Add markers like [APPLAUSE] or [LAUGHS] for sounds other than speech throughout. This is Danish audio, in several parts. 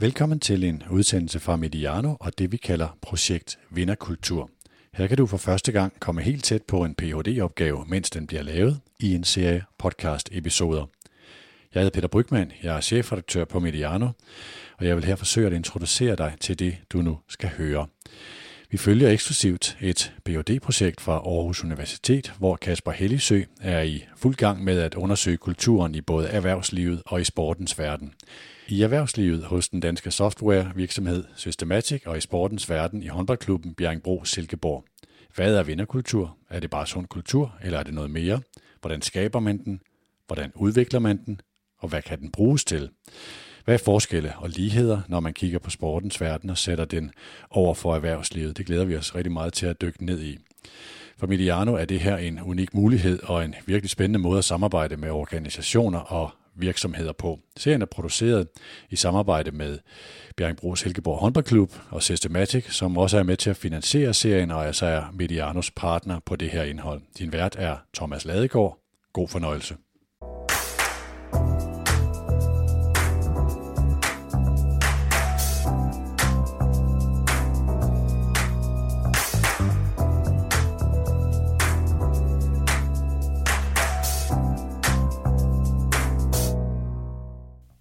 Velkommen til en udsendelse fra Mediano og det vi kalder Projekt Vinderkultur. Her kan du for første gang komme helt tæt på en Ph.D.-opgave, mens den bliver lavet i en serie podcast-episoder. Jeg hedder Peter Brygman, jeg er chefredaktør på Mediano, og jeg vil her forsøge at introducere dig til det, du nu skal høre. Vi følger eksklusivt et phd projekt fra Aarhus Universitet, hvor Kasper Hellisø er i fuld gang med at undersøge kulturen i både erhvervslivet og i sportens verden. I erhvervslivet hos den danske softwarevirksomhed Systematic og i sportens verden i håndboldklubben Bjerringbro Silkeborg. Hvad er vinderkultur? Er det bare sund kultur, eller er det noget mere? Hvordan skaber man den? Hvordan udvikler man den? Og hvad kan den bruges til? Hvad er forskelle og ligheder, når man kigger på sportens verden og sætter den over for erhvervslivet? Det glæder vi os rigtig meget til at dykke ned i. For Mediano er det her en unik mulighed og en virkelig spændende måde at samarbejde med organisationer og virksomheder på. Serien er produceret i samarbejde med Bjerringbro Helgeborg Håndboldklub og Systematic, som også er med til at finansiere serien og altså er Medianos partner på det her indhold. Din vært er Thomas Ladegaard. God fornøjelse.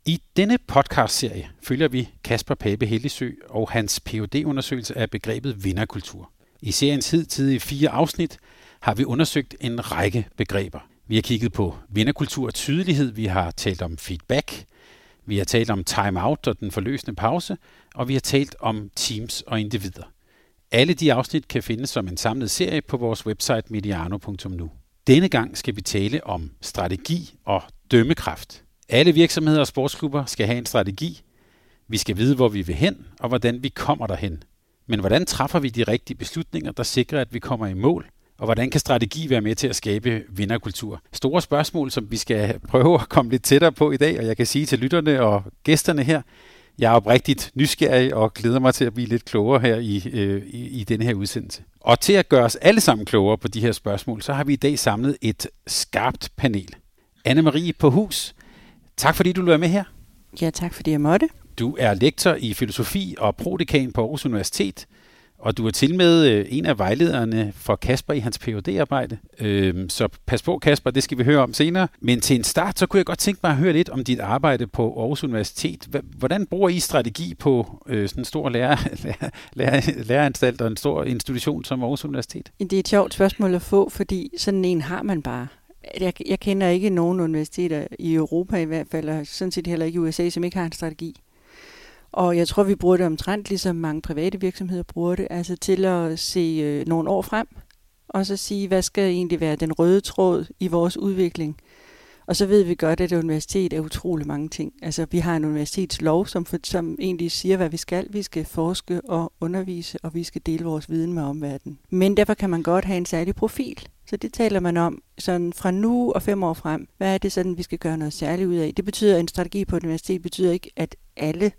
I denne podcastserie følger vi Kasper Pape Hellisø og hans phd undersøgelse af begrebet vinderkultur. I seriens hidtidige fire afsnit har vi undersøgt en række begreber. Vi har kigget på vinderkultur og tydelighed, vi har talt om feedback, vi har talt om time-out og den forløsende pause, og vi har talt om teams og individer. Alle de afsnit kan findes som en samlet serie på vores website mediano.nu. Denne gang skal vi tale om strategi og dømmekraft – alle virksomheder og sportsklubber skal have en strategi. Vi skal vide, hvor vi vil hen, og hvordan vi kommer derhen. Men hvordan træffer vi de rigtige beslutninger, der sikrer, at vi kommer i mål? Og hvordan kan strategi være med til at skabe vinderkultur? Store spørgsmål, som vi skal prøve at komme lidt tættere på i dag, og jeg kan sige til lytterne og gæsterne her, jeg er oprigtigt nysgerrig og glæder mig til at blive lidt klogere her i, øh, i, i denne her udsendelse. Og til at gøre os alle sammen klogere på de her spørgsmål, så har vi i dag samlet et skarpt panel. Anne-Marie på hus, Tak fordi du løber med her. Ja, tak fordi jeg måtte. Du er lektor i filosofi og prodekan på Aarhus Universitet, og du er til med øh, en af vejlederne for Kasper i hans phd arbejde øhm, Så pas på, Kasper, det skal vi høre om senere. Men til en start, så kunne jeg godt tænke mig at høre lidt om dit arbejde på Aarhus Universitet. Hvordan bruger I strategi på øh, sådan en stor lærer, [LAUGHS] lærer, lærer, læreranstalt og en stor institution som Aarhus Universitet? Det er et sjovt spørgsmål at få, fordi sådan en har man bare jeg, jeg kender ikke nogen universiteter i Europa i hvert fald, og sådan set heller ikke i USA, som ikke har en strategi. Og jeg tror, vi bruger det omtrent, ligesom mange private virksomheder bruger det, altså til at se øh, nogle år frem, og så sige, hvad skal egentlig være den røde tråd i vores udvikling. Og så ved vi godt, at et universitet er utrolig mange ting. Altså, vi har en universitetslov, som, for, som egentlig siger, hvad vi skal. Vi skal forske og undervise, og vi skal dele vores viden med omverdenen. Men derfor kan man godt have en særlig profil. Så det taler man om sådan fra nu og fem år frem. Hvad er det sådan, vi skal gøre noget særligt ud af? Det betyder, at en strategi på et universitet betyder ikke, at alle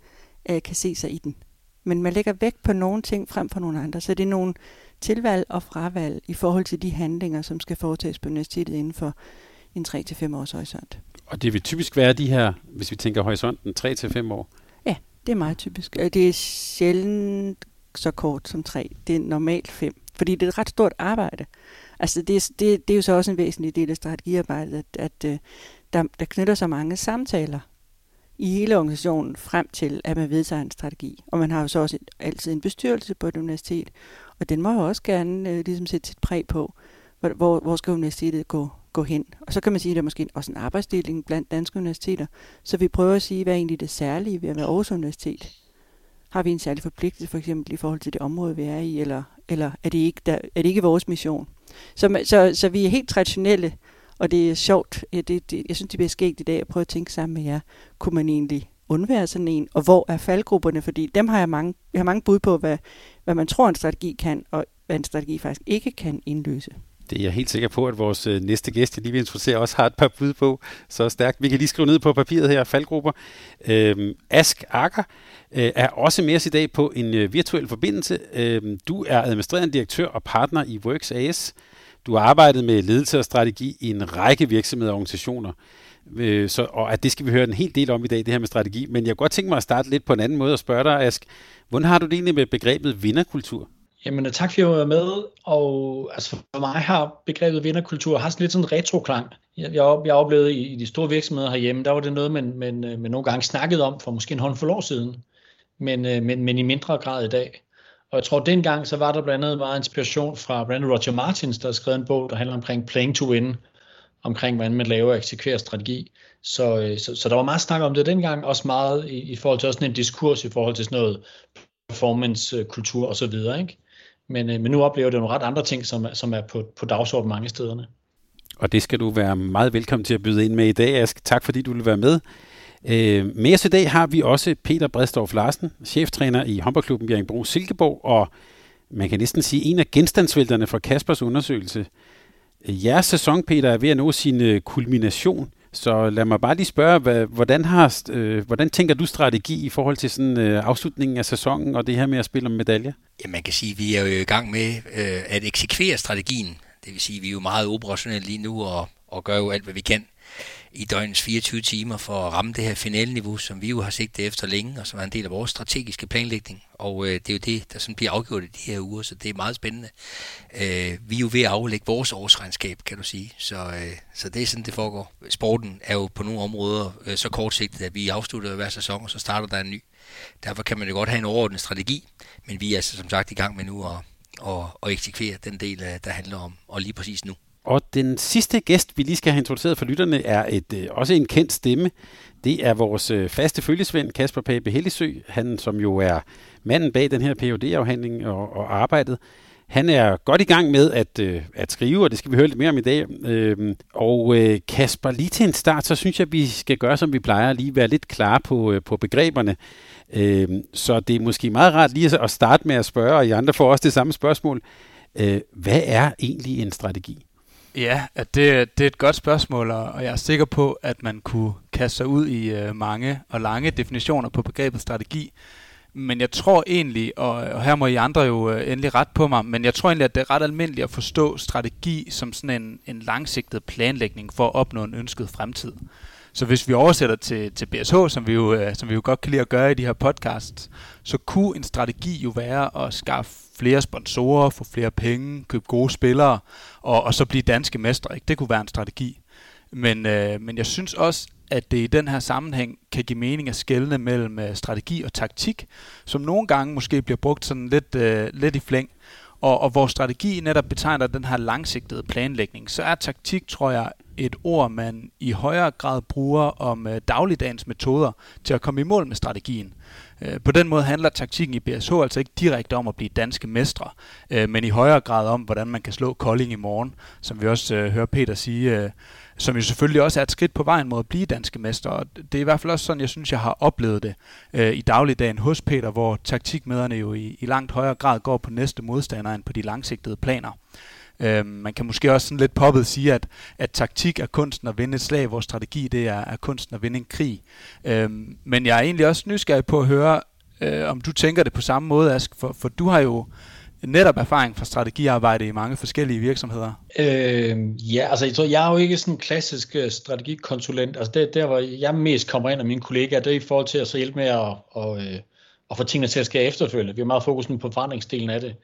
øh, kan se sig i den. Men man lægger vægt på nogle ting frem for nogle andre. Så det er nogle tilvalg og fravalg i forhold til de handlinger, som skal foretages på universitetet inden for en 3-5 års horisont. Og det vil typisk være de her, hvis vi tænker horisonten, 3-5 år? Ja, det er meget typisk. Det er sjældent så kort som 3. Det er normalt 5. Fordi det er et ret stort arbejde. Altså det, det, det er jo så også en væsentlig del af strategiarbejdet, at, at øh, der, der knytter så mange samtaler i hele organisationen frem til, at man vedtager en strategi. Og man har jo så også altid en bestyrelse på et universitet, og den må jo også gerne øh, ligesom sætte sit præg på, hvor, hvor, skal universitetet gå, gå hen. Og så kan man sige, at der er måske også en arbejdsdeling blandt danske universiteter, så vi prøver at sige, hvad er egentlig det særlige ved at være Aarhus Universitet. Har vi en særlig forpligtelse for eksempel i forhold til det område, vi er i, eller, eller er, det ikke der, er det ikke vores mission? Så, så, så vi er helt traditionelle, og det er sjovt. Ja, det, det, jeg synes, det bliver skægt i dag at prøve at tænke sammen med jer. Kunne man egentlig undvære sådan en? Og hvor er faldgrupperne? Fordi dem har jeg mange, jeg har mange bud på, hvad, hvad man tror, en strategi kan, og hvad en strategi faktisk ikke kan indløse. Det er jeg helt sikker på, at vores øh, næste gæst, jeg lige vil introducere, også har et par bud på. Så stærkt. Vi kan lige skrive ned på papiret her, faldgrupper. Øhm, Ask Akker øh, er også med os i dag på en øh, virtuel forbindelse. Øhm, du er administrerende direktør og partner i Works AS. Du har arbejdet med ledelse og strategi i en række virksomheder og organisationer. Øh, så, og at det skal vi høre en hel del om i dag, det her med strategi. Men jeg kunne godt tænke mig at starte lidt på en anden måde og spørge dig, Ask. Hvordan har du det egentlig med begrebet vinderkultur? Jamen, øh, tak for at være med. Og altså, for mig har begrebet vinderkultur har sådan lidt sådan en retroklang. Jeg, jeg, jeg oplevede i, i de store virksomheder herhjemme, der var det noget, man, man, øh, man nogle gange snakkede om for måske en håndfuld år siden. Men, øh, men, men i mindre grad i dag. Og jeg tror, at dengang så var der blandt andet meget inspiration fra blandt andet Roger Martins, der har skrevet en bog, der handler omkring playing to win, omkring hvordan man laver og eksekverer strategi. Så, så, så der var meget snak om det dengang, også meget i, i forhold til også en diskurs i forhold til sådan noget performance-kultur og så videre, ikke? Men, øh, men nu oplever det nogle ret andre ting, som, som er på, på dagsordenen mange stederne. Og det skal du være meget velkommen til at byde ind med i dag, Ask. Tak fordi du vil være med. Øh, med os i dag har vi også Peter Bredstorff Larsen, cheftræner i håndboldklubben Bjerringbro Silkeborg, og man kan næsten sige en af genstandsvælterne fra Kaspers undersøgelse. Jeres sæson, Peter, er ved at nå sin øh, kulmination. Så lad mig bare lige spørge, hvad, hvordan, har, øh, hvordan tænker du strategi i forhold til sådan øh, afslutningen af sæsonen og det her med at spille om medalje? Ja, man kan sige, at vi er jo i gang med øh, at eksekvere strategien. Det vil sige, at vi er jo meget operationelle lige nu og, og gør jo alt, hvad vi kan i døgnets 24 timer for at ramme det her finaleniveau, som vi jo har sigtet efter længe, og som er en del af vores strategiske planlægning. Og øh, det er jo det, der sådan bliver afgjort i de her uger, så det er meget spændende. Øh, vi er jo ved at aflægge vores årsregnskab, kan du sige. Så, øh, så det er sådan, det foregår. Sporten er jo på nogle områder øh, så kortsigtet, at vi afslutter hver sæson, og så starter der en ny. Derfor kan man jo godt have en overordnet strategi, men vi er altså som sagt i gang med nu at, at, at eksekvere den del, øh, der handler om, og lige præcis nu. Og den sidste gæst, vi lige skal have introduceret for lytterne, er et øh, også en kendt stemme. Det er vores øh, faste følgesvend, Kasper Pape Hellisø. Han, som jo er manden bag den her phd afhandling og, og arbejdet. Han er godt i gang med at, øh, at skrive, og det skal vi høre lidt mere om i dag. Øh, og øh, Kasper, lige til en start, så synes jeg, at vi skal gøre, som vi plejer, lige være lidt klare på, øh, på begreberne. Øh, så det er måske meget rart lige at starte med at spørge, og I andre får også det samme spørgsmål. Øh, hvad er egentlig en strategi? Ja, at det, det er et godt spørgsmål, og jeg er sikker på, at man kunne kaste sig ud i øh, mange og lange definitioner på begrebet strategi. Men jeg tror egentlig, og, og her må I andre jo øh, endelig ret på mig, men jeg tror egentlig, at det er ret almindeligt at forstå strategi som sådan en, en langsigtet planlægning for at opnå en ønsket fremtid. Så hvis vi oversætter til, til BSH, som vi, jo, øh, som vi jo godt kan lide at gøre i de her podcasts, så kunne en strategi jo være at skaffe flere sponsorer, få flere penge, købe gode spillere, og, og så blive danske mestre. Ikke? Det kunne være en strategi. Men, øh, men jeg synes også, at det i den her sammenhæng kan give mening at skelne mellem øh, strategi og taktik, som nogle gange måske bliver brugt sådan lidt, øh, lidt i flæng. Og, og hvor strategi netop betegner den her langsigtede planlægning, så er taktik, tror jeg, et ord, man i højere grad bruger om øh, dagligdagens metoder til at komme i mål med strategien. Øh, på den måde handler taktikken i BSH altså ikke direkte om at blive danske mestre, øh, men i højere grad om, hvordan man kan slå Kolding i morgen, som vi også øh, hører Peter sige, øh, som jo selvfølgelig også er et skridt på vejen mod at blive danske mester. Og det er i hvert fald også sådan, jeg synes, jeg har oplevet det øh, i dagligdagen hos Peter, hvor taktikmederne jo i, i langt højere grad går på næste modstander end på de langsigtede planer. Øh, man kan måske også sådan lidt poppet sige, at, at taktik er kunsten at vinde et slag, hvor strategi det er, er kunsten at vinde en krig. Øh, men jeg er egentlig også nysgerrig på at høre, øh, om du tænker det på samme måde, Ask, for, for du har jo netop erfaring fra strategiarbejde i mange forskellige virksomheder. Øh, ja, altså jeg tror, jeg er jo ikke sådan en klassisk øh, strategikonsulent. Altså det, der, hvor jeg mest kommer ind og mine kollegaer, det er i forhold til at så hjælpe med at, og, og, øh, at få tingene til at ske efterfølgende. Vi har meget fokus på forandringsdelen af det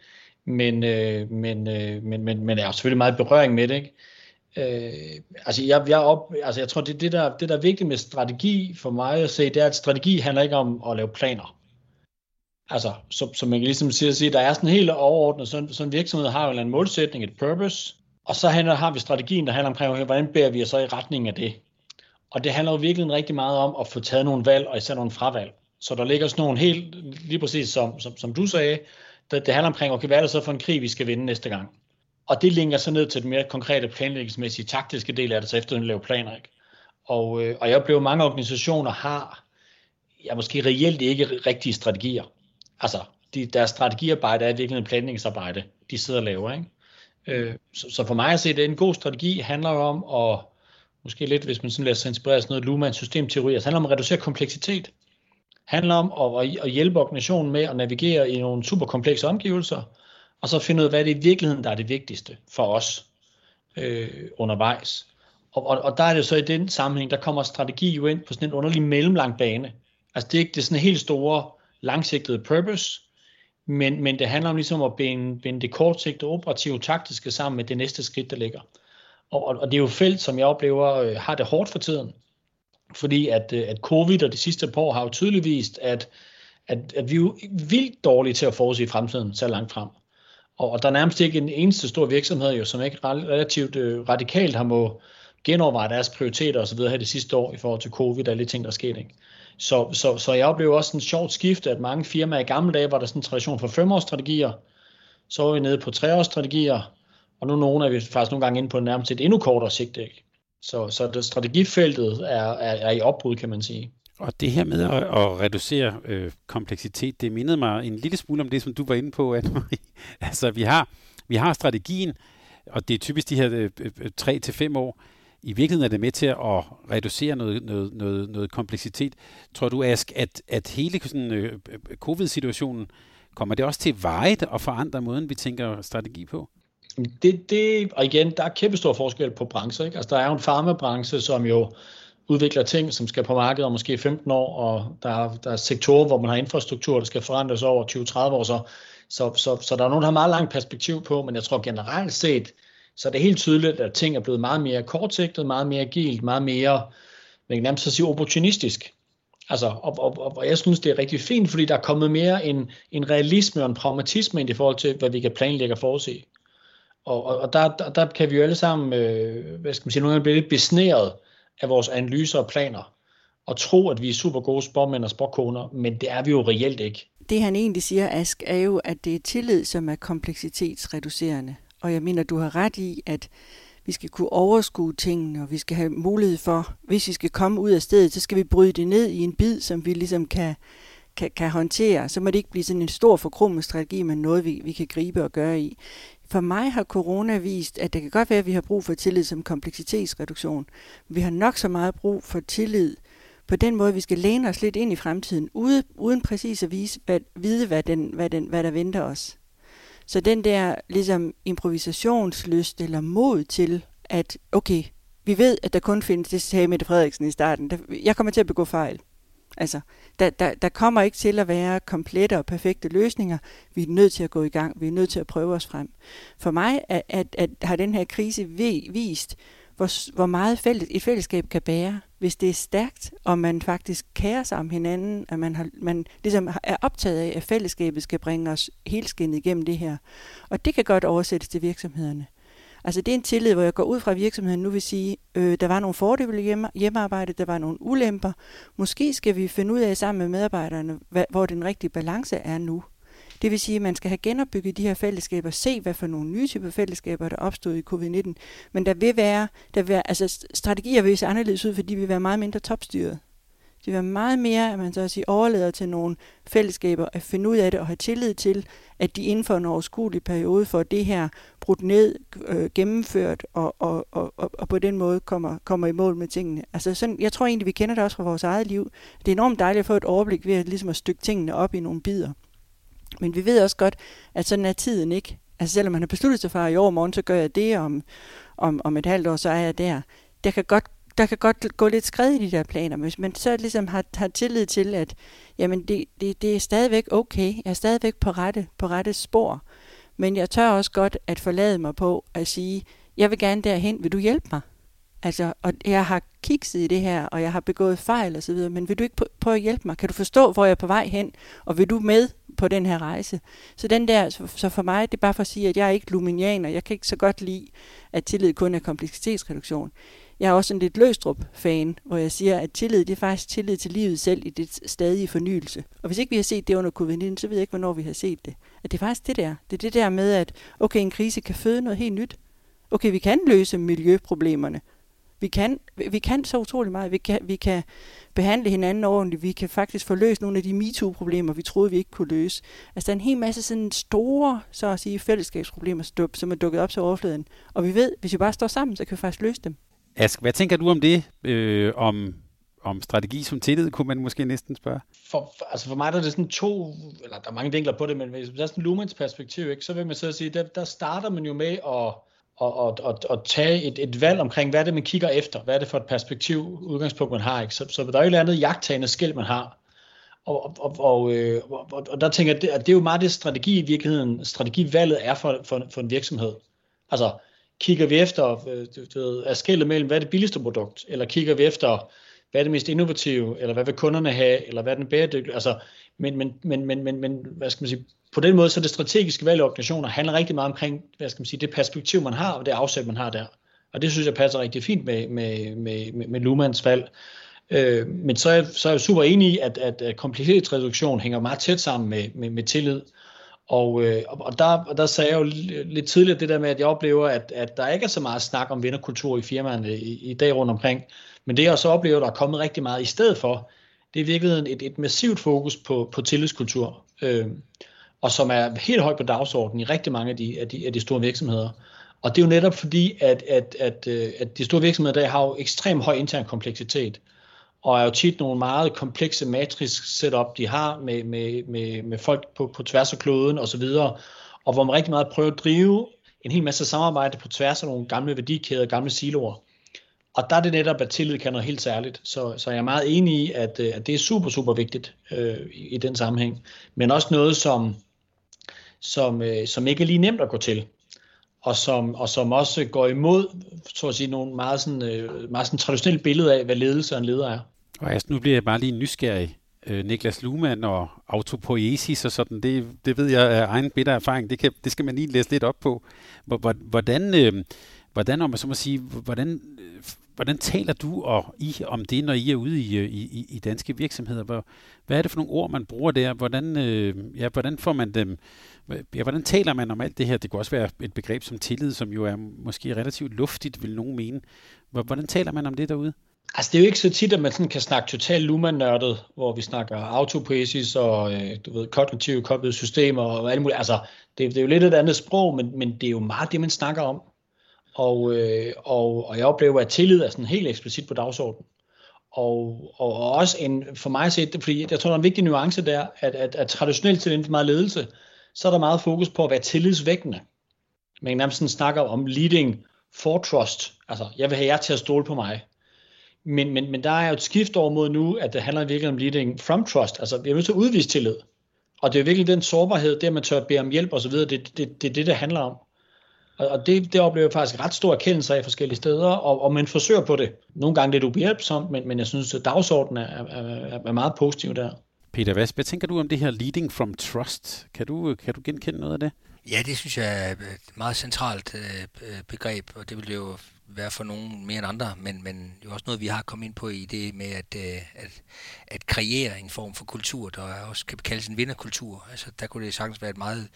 men, øh, men, øh, men, men, men er jo selvfølgelig meget berøring med det. Ikke? Øh, altså, jeg, jeg, op, altså jeg tror, det, det, der, det der er vigtigt med strategi for mig at se, det er, at strategi handler ikke om at lave planer. Altså, som, som man kan ligesom sige, sige, der er sådan helt overordnet, sådan, sådan en virksomhed har jo en målsætning, et purpose, og så handler, har vi strategien, der handler omkring, hvordan bærer vi os så i retning af det. Og det handler jo virkelig rigtig meget om at få taget nogle valg, og især nogle fravalg. Så der ligger sådan nogle helt, lige præcis som, som, som du sagde, det, det handler omkring, okay, hvad er det så for en krig, vi skal vinde næste gang? Og det linker så ned til den mere konkrete planlægningsmæssige taktiske del af det, så efter at lave planer. Ikke? Og, øh, og jeg oplever, at mange organisationer har ja, måske reelt ikke rigtige strategier. Altså, de, deres strategiarbejde er virkelig en planlægningsarbejde, de sidder og laver. Ikke? Øh, så, så for mig at se, det er en god strategi, handler jo om at, måske lidt, hvis man sådan lader sig inspirere sådan noget Luhmann systemteori, altså handler om at reducere kompleksitet handler om at, at hjælpe organisationen med at navigere i nogle super komplekse omgivelser, og så finde ud af, hvad det er i virkeligheden, der er det vigtigste for os øh, undervejs. Og, og, og der er det så i den sammenhæng, der kommer strategi jo ind på sådan en underlig mellemlang bane. Altså det er ikke det er sådan en helt store, langsigtede purpose, men, men det handler om ligesom at binde, binde det kortsigtede operative taktiske sammen med det næste skridt, der ligger. Og, og, og det er jo felt, som jeg oplever øh, har det hårdt for tiden. Fordi at, øh, at covid og de sidste par år har jo tydeligt vist, at, at, at vi er jo vildt dårlige til at forudse fremtiden så langt frem. Og, og der er nærmest ikke en eneste stor virksomhed, jo, som ikke relativt øh, radikalt har må genoverveje deres prioriteter osv. her det sidste år i forhold til covid og alle de ting, der er sket. Ikke? Så, så, så jeg oplever også en sjovt skift, at mange firmaer i gamle dage var der sådan en tradition for femårsstrategier, så var vi nede på treårsstrategier, og nu nogle er vi faktisk nogle gange inde på nærmest et endnu kortere sigt. Ikke? Så, så det strategifeltet er, er, er i opbrud, kan man sige. Og det her med at, at reducere øh, kompleksitet, det mindede mig en lille smule om det, som du var inde på, [LAUGHS] Anne-Marie. altså, vi har, vi har strategien, og det er typisk de her øh, øh, 3 til år. I virkeligheden er det med til at reducere noget, noget, noget, noget kompleksitet. Tror du, Ask, at, at hele sådan, øh, øh covid-situationen, kommer det også til vejet og forandre måden, vi tænker strategi på? Det, det, og igen, der er kæmpe stor forskel på brancher. Ikke? Altså, der er jo en farmabranche, som jo udvikler ting, som skal på markedet om måske 15 år, og der er, der er sektorer, hvor man har infrastruktur, der skal forandres over 20-30 år, så, så, så, så der er nogen, der har meget langt perspektiv på, men jeg tror generelt set, så det er helt tydeligt, at ting er blevet meget mere kortsigtet, meget mere agilt, meget mere, man kan nærmest sige, opportunistisk. Altså, og, og, og, og jeg synes, det er rigtig fint, fordi der er kommet mere en, en realisme og en pragmatisme ind i forhold til, hvad vi kan planlægge og forudse. Og, og, og der, der, der kan vi jo alle sammen, øh, hvad skal man sige, nogle gange blive lidt besnæret af vores analyser og planer, og tro, at vi er super gode spormænd og sporkoner, men det er vi jo reelt ikke. Det han egentlig siger, Ask, er jo, at det er tillid, som er kompleksitetsreducerende. Og jeg mener, du har ret i, at vi skal kunne overskue tingene, og vi skal have mulighed for, hvis vi skal komme ud af stedet, så skal vi bryde det ned i en bid, som vi ligesom kan, kan, kan håndtere. Så må det ikke blive sådan en stor forkrummet strategi, men noget, vi, vi kan gribe og gøre i. For mig har corona vist, at det kan godt være, at vi har brug for tillid som kompleksitetsreduktion. Vi har nok så meget brug for tillid på den måde, vi skal læne os lidt ind i fremtiden, uden, uden præcis at vise, hvad, vide, hvad, den, hvad, den, hvad der venter os. Så den der ligesom improvisationslyst eller mod til, at okay, vi ved, at der kun findes, det sagde Mette Frederiksen i starten, der, jeg kommer til at begå fejl. Altså, der, der, der kommer ikke til at være komplette og perfekte løsninger. Vi er nødt til at gå i gang. Vi er nødt til at prøve os frem. For mig at, at, at har den her krise vist, hvor, hvor meget fælles, et fællesskab kan bære, hvis det er stærkt, og man faktisk kærer sig om hinanden, at man, har, man ligesom er optaget af, at fællesskabet skal bringe os helskindet igennem det her. Og det kan godt oversættes til virksomhederne. Altså det er en tillid, hvor jeg går ud fra virksomheden nu vil sige, øh, der var nogle fordele hjemme, hjemmearbejde, der var nogle ulemper. Måske skal vi finde ud af sammen med medarbejderne, hvad, hvor den rigtige balance er nu. Det vil sige, at man skal have genopbygget de her fællesskaber, se hvad for nogle nye typer fællesskaber, der opstod i covid-19. Men der vil være, der vil være altså strategier vil se anderledes ud, fordi de vil være meget mindre topstyret. Det vil være meget mere, at man så at sige, overlader til nogle fællesskaber at finde ud af det og have tillid til, at de inden for en overskuelig periode får det her brudt ned, øh, gennemført og, og, og, og, og på den måde kommer, kommer i mål med tingene. Altså sådan, jeg tror egentlig, vi kender det også fra vores eget liv. Det er enormt dejligt at få et overblik ved at, ligesom at stykke tingene op i nogle bidder. Men vi ved også godt, at sådan er tiden ikke. Altså selvom man har besluttet sig for, at i overmorgen, så gør jeg det, om, om, om et halvt år, så er jeg der. Der kan godt der kan godt gå lidt skred i de der planer, hvis man så ligesom har, har tillid til, at jamen det, det, det er stadigvæk okay, jeg er stadigvæk på rette, på rette spor, men jeg tør også godt at forlade mig på at sige, jeg vil gerne derhen, vil du hjælpe mig? Altså, og jeg har kikset i det her, og jeg har begået fejl og så videre, men vil du ikke prøve at hjælpe mig? Kan du forstå, hvor jeg er på vej hen? Og vil du med på den her rejse? Så den der, så for mig, det er bare for at sige, at jeg er ikke luminianer. Jeg kan ikke så godt lide, at tillid kun er kompleksitetsreduktion. Jeg er også en lidt løstrup-fan, hvor jeg siger, at tillid det er faktisk tillid til livet selv i det stadige fornyelse. Og hvis ikke vi har set det under covid-19, så ved jeg ikke, hvornår vi har set det. At det er faktisk det der. Det er det der med, at okay, en krise kan føde noget helt nyt. Okay, vi kan løse miljøproblemerne. Vi kan, vi kan så utrolig meget. Vi kan, vi kan behandle hinanden ordentligt. Vi kan faktisk få løst nogle af de MeToo-problemer, vi troede, vi ikke kunne løse. Altså, der er en hel masse sådan store, så at sige, fællesskabsproblemer, som er dukket op til overfladen. Og vi ved, hvis vi bare står sammen, så kan vi faktisk løse dem. Ask, hvad tænker du om det? Øh, om, om strategi som tillid, kunne man måske næsten spørge? For, for, altså for mig der er det sådan to, eller der er mange vinkler på det, men hvis der er sådan Lumens perspektiv, ikke, så vil man så sige, der, der starter man jo med at, og, og, og, og tage et, et valg omkring, hvad er det, man kigger efter, hvad er det for et perspektiv, udgangspunkt, man har. Ikke? Så, så der er jo et eller andet jagttagende skæld, man har. Og, og, og, og, øh, og, og der tænker jeg, at det, det er jo meget det strategi i virkeligheden, strategivalget er for, for, for en virksomhed. Altså, kigger vi efter, øh, du ved, er skældet mellem, hvad er det billigste produkt, eller kigger vi efter, hvad er det mest innovative, eller hvad vil kunderne have, eller hvad er den bæredygtige, altså, men, men, men, men, men, men hvad skal man sige, på den måde, så det strategiske valg i organisationer handler rigtig meget omkring, hvad skal man sige, det perspektiv, man har, og det afsæt, man har der. Og det synes jeg passer rigtig fint med, med, med, med, med Lumans valg. Øh, men så er, så er jeg super enig i, at, at, at kompleksitetsreduktion hænger meget tæt sammen med, med, med tillid. Og, øh, og, der, og der sagde jeg jo lidt tidligere det der med, at jeg oplever, at, at der ikke er så meget snak om vinderkultur i firmaerne i, i dag rundt omkring. Men det jeg så oplever, der er kommet rigtig meget i stedet for, det er i virkeligheden et, et massivt fokus på, på tillidskultur. Øh, og som er helt højt på dagsordenen i rigtig mange af de, af de, af de store virksomheder. Og det er jo netop fordi, at, at, at, øh, at de store virksomheder der har jo ekstremt høj intern kompleksitet, og er jo tit nogle meget komplekse matrix setup, de har med, med, med, med folk på, på tværs af kloden osv., og hvor man rigtig meget prøver at drive en hel masse samarbejde på tværs af nogle gamle værdikæder, gamle siloer. Og der er det netop, at tillid kan noget helt særligt. Så, så jeg er meget enig i, at, øh, at det er super, super vigtigt øh, i, i den sammenhæng. Men også noget, som, som, øh, som ikke er lige nemt at gå til, og som, og som også går imod så at sige, nogle meget, sådan, øh, meget sådan traditionelle billeder af, hvad ledelse og en leder er. Og altså, nu bliver jeg bare lige nysgerrig. Øh, Niklas Luhmann og autopoiesis og sådan, det, det ved jeg af egen bitter erfaring, det, kan, det skal man lige læse lidt op på. Hvordan, øh, hvordan om man så må sige, hvordan, øh, hvordan taler du og I om det, når I er ude i, øh, i, i danske virksomheder? Hvad er det for nogle ord, man bruger der? Hvordan, øh, ja, hvordan får man dem Ja, hvordan taler man om alt det her? Det kunne også være et begreb som tillid, som jo er måske relativt luftigt, vil nogen mene. Hvordan taler man om det derude? Altså det er jo ikke så tit, at man sådan kan snakke totalt Luhmann-nørdet, hvor vi snakker autopoiesis og øh, du ved, kognitive koblede systemer og alt muligt. Altså det, det er jo lidt et andet sprog, men, men det er jo meget det, man snakker om. Og, øh, og, og jeg oplever, at tillid er sådan helt eksplicit på dagsordenen. Og, og, og også en, for mig set, fordi jeg tror, der er en vigtig nuance der, at, at, at traditionelt til inden for meget ledelse, så er der meget fokus på at være tillidsvækkende. Man kan nærmest sådan snakke om leading for trust. Altså, jeg vil have jer til at stole på mig. Men, men, men der er jo et skift over mod nu, at det handler virkelig om leading from trust. Altså, vi er nødt til at udvise tillid. Og det er virkelig den sårbarhed, det at man tør at bede om hjælp osv., det er det, det, det, det, det handler om. Og det, det oplever jeg faktisk ret stor erkendelse af forskellige steder, og, og man forsøger på det. Nogle gange lidt ubehjælpsomt, men, men jeg synes, at dagsordenen er, er, er meget positiv der. Peter Vass, hvad tænker du om det her leading from trust? Kan du, kan du genkende noget af det? Ja, det synes jeg er et meget centralt øh, begreb, og det vil jo være for nogen mere end andre, men, men jo også noget, vi har kommet ind på i det med at, øh, at, at kreere en form for kultur, der også kan kaldes en vinderkultur. Altså, der kunne det sagtens være et meget,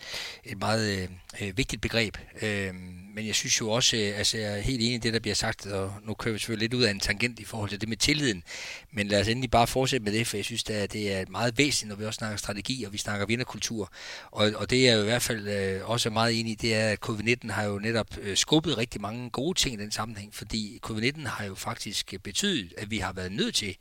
et meget øh, øh, vigtigt begreb. Øh, men jeg synes jo også, øh, altså jeg er helt enig i det, der bliver sagt, og nu kører vi selvfølgelig lidt ud af en tangent i forhold til det med tilliden, men lad os endelig bare fortsætte med det, for jeg synes, at det er meget væsentligt, når vi også snakker strategi, og vi snakker vinderkultur. Og, og det er jo i hvert fald øh, også meget enig i, det er, at covid-19 har jo netop øh, skubbet rigtig mange gode ting i den sammenhæng, fordi covid-19 har jo faktisk betydet, at vi har været nødt til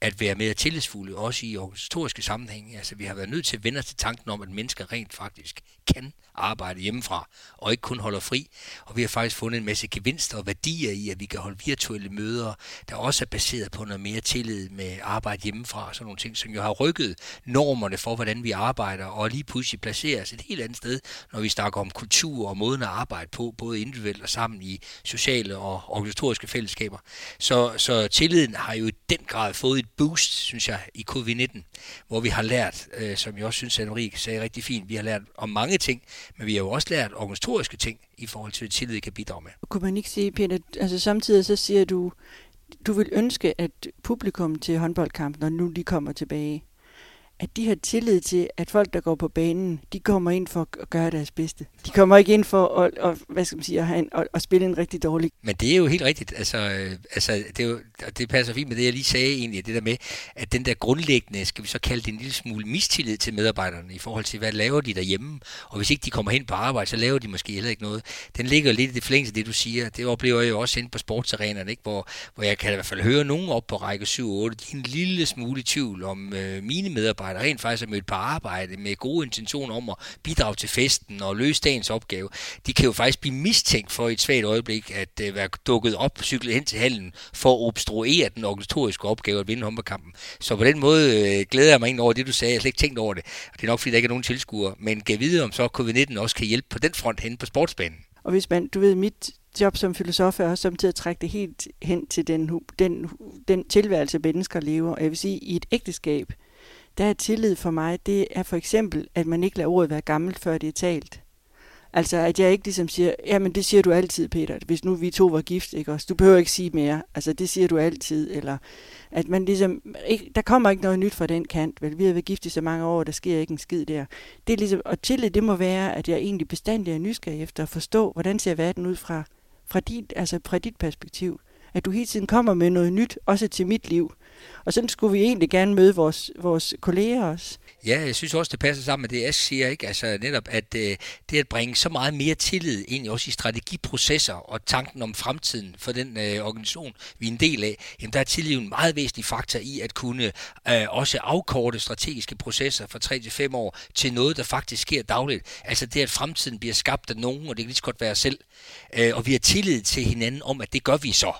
at være mere tillidsfulde, også i organisatoriske sammenhænge. Altså, vi har været nødt til at vende os til tanken om, at mennesker rent faktisk kan arbejde hjemmefra, og ikke kun holder fri. Og vi har faktisk fundet en masse gevinster og værdier i, at vi kan holde virtuelle møder, der også er baseret på noget mere tillid med arbejde hjemmefra, og sådan nogle ting, som jo har rykket normerne for, hvordan vi arbejder, og lige pludselig placerer os et helt andet sted, når vi snakker om kultur og måden at arbejde på, både individuelt og sammen i sociale og organisatoriske fællesskaber. Så, så tilliden har jo i den grad fået et boost, synes jeg, i covid-19, hvor vi har lært, øh, som jeg også synes, Henrik sagde rigtig fint, vi har lært om mange ting, men vi har jo også lært organisatoriske ting i forhold til, hvad tillid kan bidrage med. Kunne man ikke sige, Peter, altså samtidig så siger du, du vil ønske, at publikum til håndboldkampen, når nu de kommer tilbage, at de har tillid til, at folk, der går på banen, de kommer ind for at gøre deres bedste. De kommer ikke ind for at, at, hvad skal man sige, at, have en, at, at spille en rigtig dårlig. Men det er jo helt rigtigt. Altså, øh, altså det, er jo, det passer fint med det, jeg lige sagde egentlig, det der med, at den der grundlæggende, skal vi så kalde det en lille smule mistillid til medarbejderne i forhold til, hvad laver de derhjemme? Og hvis ikke de kommer hen på arbejde, så laver de måske heller ikke noget. Den ligger lidt i det forlængelse af det, du siger. Det oplever jeg jo også inde på sportsarenaen, ikke? Hvor, hvor jeg kan i hvert fald høre nogen op på række 7 8, de er en lille smule i tvivl om øh, mine medarbejdere rent faktisk er mødt på arbejde med gode intentioner om at bidrage til festen og løse dagens opgave, de kan jo faktisk blive mistænkt for i et svagt øjeblik at øh, være dukket op, cyklet hen til hallen for at obstruere den organisatoriske opgave at vinde håndboldkampen. Så på den måde øh, glæder jeg mig ind over det, du sagde. Jeg har slet ikke tænkt over det. Og det er nok, fordi der ikke er nogen tilskuere. Men kan vide, om så covid-19 også kan hjælpe på den front hen på sportsbanen. Og hvis man, du ved, mit job som filosof er også samtidig at trække det helt hen til den, den, den tilværelse, mennesker lever. Og jeg vil sige, i et ægteskab, der er tillid for mig, det er for eksempel, at man ikke lader ordet være gammelt, før det er talt. Altså, at jeg ikke ligesom siger, jamen det siger du altid, Peter, hvis nu vi to var gift, ikke også? Du behøver ikke sige mere, altså det siger du altid, eller at man ligesom, ikke, der kommer ikke noget nyt fra den kant, vel? Vi har været gift i så mange år, der sker ikke en skid der. Det er ligesom, og tillid, det må være, at jeg egentlig bestandig er nysgerrig efter at forstå, hvordan ser verden ud fra, fra, dit, altså fra dit perspektiv. At du hele tiden kommer med noget nyt, også til mit liv. Og sådan skulle vi egentlig gerne møde vores, vores kolleger også. Ja, jeg synes også, det passer sammen med det, jeg siger, ikke? Altså netop, at øh, det at bringe så meget mere tillid ind også i strategiprocesser og tanken om fremtiden for den øh, organisation, vi er en del af, jamen der er tillid en meget væsentlig faktor i at kunne øh, også afkorte strategiske processer fra 3 til 5 år til noget, der faktisk sker dagligt. Altså det, at fremtiden bliver skabt af nogen, og det kan lige så godt være selv. Øh, og vi har tillid til hinanden om, at det gør vi så.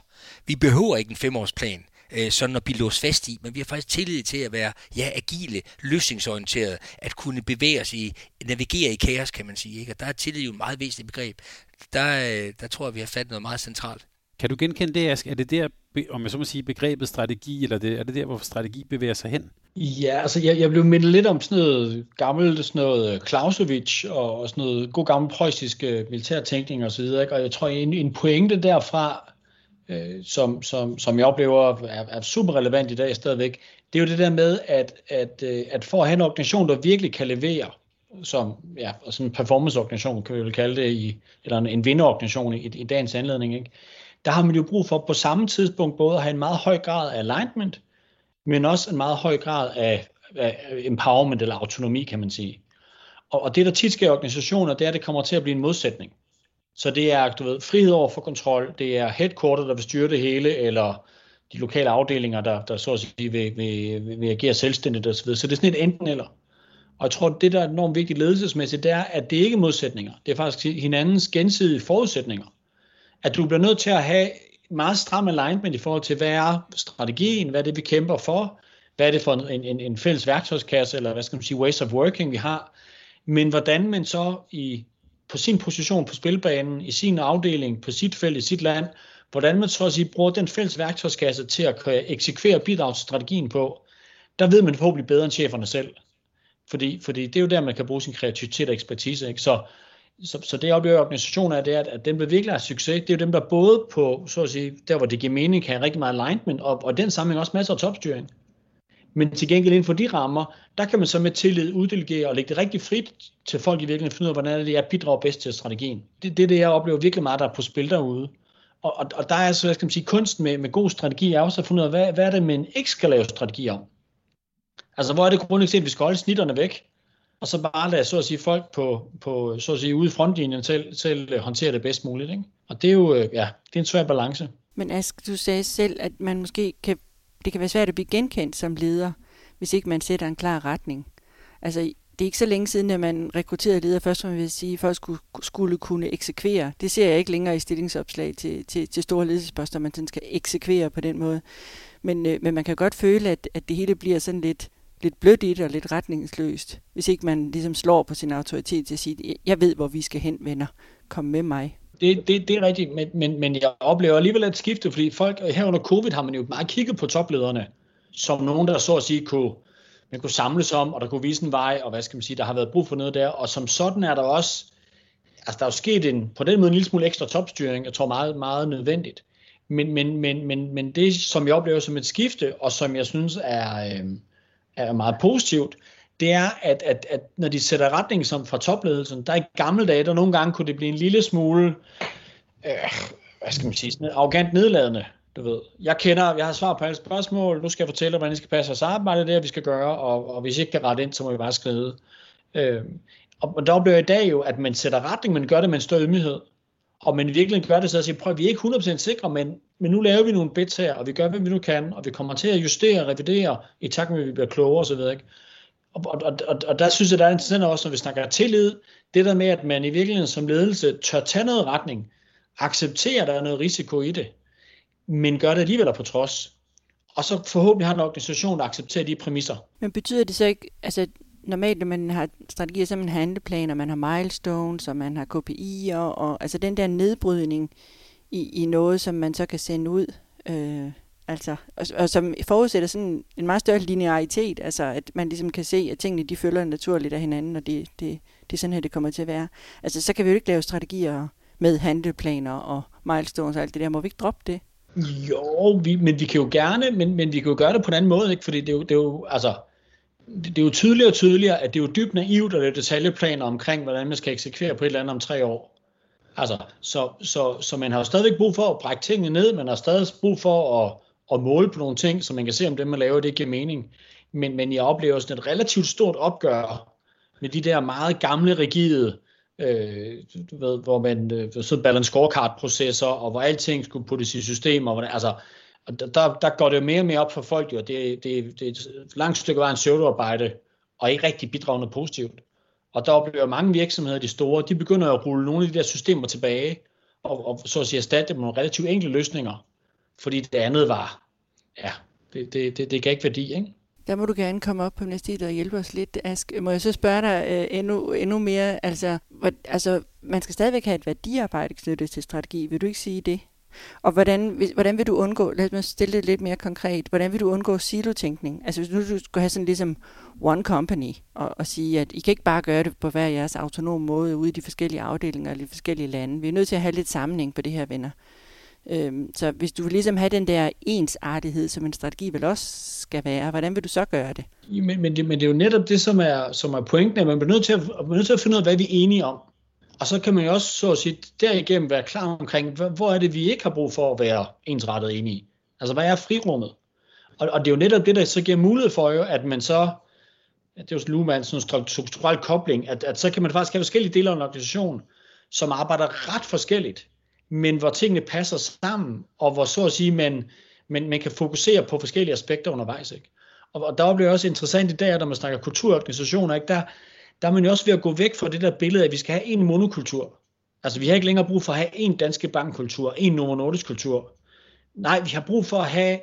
Vi behøver ikke en femårsplan øh, sådan at blive låst fast i, men vi har faktisk tillid til at være ja, agile, løsningsorienterede, at kunne bevæge os i, navigere i kaos, kan man sige. Ikke? Og der er tillid jo et meget væsentligt begreb. Der, øh, der tror jeg, vi har fat noget meget centralt. Kan du genkende det, Ask? Er det der, om jeg så må sige, begrebet strategi, eller det, er det der, hvor strategi bevæger sig hen? Ja, altså jeg, jeg blev mindet lidt om sådan noget gammelt, sådan noget øh, Clausewitz og, og sådan noget god gammel preussisk militærtænkning og så videre, ikke? og jeg tror en, en pointe derfra, øh, som, som, som jeg oplever er, er super relevant i dag stadigvæk, det er jo det der med, at, at, øh, at for at have en organisation, der virkelig kan levere, som ja, sådan en performanceorganisation, kan vi vel kalde det, i, eller en vinderorganisation i, i dagens anledning, ikke? der har man jo brug for på samme tidspunkt både at have en meget høj grad af alignment, men også en meget høj grad af, af empowerment eller autonomi, kan man sige. Og, og det, der tit sker i organisationer, det er, at det kommer til at blive en modsætning. Så det er du ved, frihed over for kontrol, det er headquarter, der vil styre det hele, eller de lokale afdelinger, der, der så at sige vil, vil, vil, vil agere selvstændigt osv. Så det er sådan et enten eller. Og jeg tror, det der er enormt vigtigt ledelsesmæssigt, det er, at det ikke er modsætninger. Det er faktisk hinandens gensidige forudsætninger. At du bliver nødt til at have meget stram alignment i forhold til, hvad er strategien, hvad er det, vi kæmper for, hvad er det for en, en, en fælles værktøjskasse, eller hvad skal man sige, ways of working, vi har. Men hvordan man så i på sin position på spilbanen, i sin afdeling, på sit felt, i sit land, hvordan man så at sige bruger den fælles værktøjskasse til at eksekvere bidragsstrategien på, der ved man forhåbentlig bedre end cheferne selv. Fordi, fordi det er jo der, man kan bruge sin kreativitet og ekspertise. Ikke? Så, så, så det oplever organisationer er, det er, at dem, der virkelig har succes, det er jo dem, der både på, så at sige, der hvor det giver mening, kan have rigtig meget alignment, og, og den sammenhæng også masser af topstyring. Men til gengæld inden for de rammer, der kan man så med tillid uddelegere og lægge det rigtig frit til folk i virkeligheden, finde ud af, hvordan det er, bidrager bedst til strategien. Det, det er det, jeg oplever virkelig meget, der er på spil derude. Og, og, og der er så, skal man sige, kunsten med, med god strategi er også at finde ud af, hvad, hvad er det, man ikke skal lave strategi om. Altså, hvor er det grundlæggende set, at vi skal holde snitterne væk, og så bare lade, så at sige, folk på, på så at sige, ude i frontlinjen selv, selv øh, håndtere det bedst muligt. Ikke? Og det er jo, øh, ja, det er en svær balance. Men Ask, du sagde selv, at man måske kan det kan være svært at blive genkendt som leder, hvis ikke man sætter en klar retning. Altså, det er ikke så længe siden, at man rekrutterede ledere. Først man vil sige, at folk skulle, skulle kunne eksekvere. Det ser jeg ikke længere i stillingsopslag til, til, til store ledelsesposter, man sådan skal eksekvere på den måde. Men, øh, men man kan godt føle, at, at det hele bliver sådan lidt, lidt blødt i det og lidt retningsløst, hvis ikke man ligesom slår på sin autoritet til at sige, jeg ved, hvor vi skal hen, venner. Kom med mig. Det, det, det er rigtigt, men, men, men jeg oplever alligevel et skifte, fordi folk her under covid har man jo meget kigget på toplederne, som nogen, der så at sige kunne, man kunne samles om, og der kunne vise en vej, og hvad skal man sige, der har været brug for noget der, og som sådan er der også, altså der er jo sket en, på den måde en lille smule ekstra topstyring, jeg tror meget, meget nødvendigt. Men, men, men, men, men det, som jeg oplever som et skifte, og som jeg synes er, øh, er meget positivt, det er, at, at, at når de sætter retning som fra topledelsen, der i gamle dage, der nogle gange kunne det blive en lille smule, øh, hvad skal man sige, sådan arrogant nedladende. Du ved, jeg kender, jeg har svar på alle spørgsmål, nu skal jeg fortælle, hvordan I skal passe jeres arbejde, det er, vi skal gøre, og, og hvis I ikke kan rette ind, så må vi bare skrive. Øh, og der oplever jeg i dag jo, at man sætter retning, men gør det med en større ydmyghed. Og man virkelig gør det så at sige, prøv, vi er ikke 100% sikre, men, men nu laver vi nogle bits her, og vi gør, hvad vi nu kan, og vi kommer til at justere og revidere i takt med, at vi bliver klogere osv. Ikke? Og, og, og, og der synes jeg, der er interessant også, når vi snakker tillid, det der med, at man i virkeligheden som ledelse tør tage noget retning, accepterer, at der er noget risiko i det, men gør det alligevel på trods. Og så forhåbentlig har en organisation, der accepterer de præmisser. Men betyder det så ikke, altså normalt, når man har strategier, så man handleplaner, man har milestones, og man har KPI'er, og altså den der nedbrydning i, i noget, som man så kan sende ud, øh, altså, og, og som forudsætter sådan en meget større linearitet, altså at man ligesom kan se, at tingene de følger naturligt af hinanden, og det, det, det er sådan her, det kommer til at være. Altså, så kan vi jo ikke lave strategier med handleplaner og milestones og alt det der. Må vi ikke droppe det? Jo, vi, men vi kan jo gerne, men, men vi kan jo gøre det på en anden måde, ikke? fordi det er jo, det er jo altså, det er jo tydeligere og tydeligere, at det er jo dybt naivt at lave detaljeplaner omkring, hvordan man skal eksekvere på et eller andet om tre år. Altså, så, så, så man har jo stadigvæk brug for at brække tingene ned, man har stadig brug for at, at måle på nogle ting, så man kan se, om det, man laver, det giver mening. Men, men jeg oplever sådan et relativt stort opgør med de der meget gamle, rigide, øh, du ved, hvor man øh, så balance scorecard-processer, og hvor alting skulle puttes i systemer. Hvor det, altså, der, der går det jo mere og mere op for folk, jo, det, det, det er et langt stykke vej en pseudoarbejde, og ikke rigtig bidragende positivt. Og der oplever mange virksomheder, de store, de begynder at rulle nogle af de der systemer tilbage, og, og så at sige erstatte dem med nogle relativt enkle løsninger, fordi det andet var, ja, det, det, det, det gav ikke værdi, ikke? Der må du gerne komme op på universitetet og hjælpe os lidt, Ask. Må jeg så spørge dig øh, endnu, endnu mere, altså, hvor, altså, man skal stadigvæk have et værdiarbejde knyttet til strategi, vil du ikke sige det? Og hvordan, hvordan vil du undgå, lad mig stille det lidt mere konkret, hvordan vil du undgå silotænkning? Altså hvis nu du skulle have sådan ligesom one company, og, og sige, at I kan ikke bare gøre det på hver jeres autonome måde ude i de forskellige afdelinger eller de forskellige lande. Vi er nødt til at have lidt sammenhæng på det her, venner. Øhm, så hvis du vil ligesom have den der ensartighed, som en strategi vel også skal være, hvordan vil du så gøre det? Men, men, det, men det er jo netop det, som er, som er pointen, at man bliver nødt til at, man bliver nødt til at finde ud af, hvad vi er enige om. Og så kan man jo også så at sige, derigennem være klar omkring, hvor er det, vi ikke har brug for at være ensrettet enige. Altså, hvad er frirummet? Og, og det er jo netop det, der så giver mulighed for, jo, at man så, det er jo Luhmann, sådan en strukturel kobling, at, at så kan man faktisk have forskellige dele af en organisation, som arbejder ret forskelligt men hvor tingene passer sammen, og hvor så at sige, man, man, man kan fokusere på forskellige aspekter undervejs. Ikke? Og, og der bliver også interessant i dag, når man snakker kulturorganisationer, ikke? Der, der er man jo også ved at gå væk fra det der billede, at vi skal have en monokultur. Altså vi har ikke længere brug for at have en danske bankkultur, en Novo Nordisk kultur. Nej, vi har brug for at have,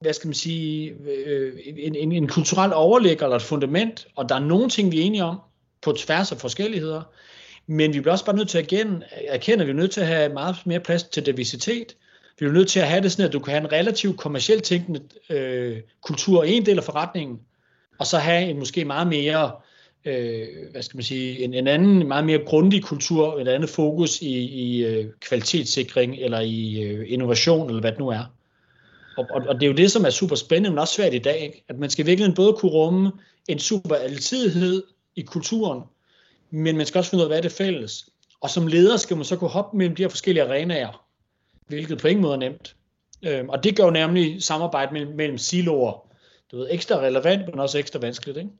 hvad skal man sige, øh, en, en, en kulturel overlæg eller et fundament, og der er nogle ting, vi er enige om, på tværs af forskelligheder, men vi bliver også bare nødt til at igen, erkende, at vi er nødt til at have meget mere plads til diversitet. Vi er nødt til at have det sådan, at du kan have en relativt kommercielt tænkende øh, kultur i en del af forretningen, og så have en måske meget mere, øh, hvad skal man sige, en, en anden meget mere grundig kultur, et andet fokus i, i øh, kvalitetssikring eller i øh, innovation, eller hvad det nu er. Og, og, og det er jo det, som er super spændende, men også svært i dag, ikke? at man skal virkelig både kunne rumme en super altidighed i kulturen, men man skal også finde ud af, hvad er det fælles. Og som leder skal man så kunne hoppe mellem de her forskellige arenaer, hvilket på ingen måde er nemt. Øhm, og det gør jo nemlig samarbejde mellem, mellem siloer, du ved, ekstra relevant, men også ekstra vanskeligt, ikke?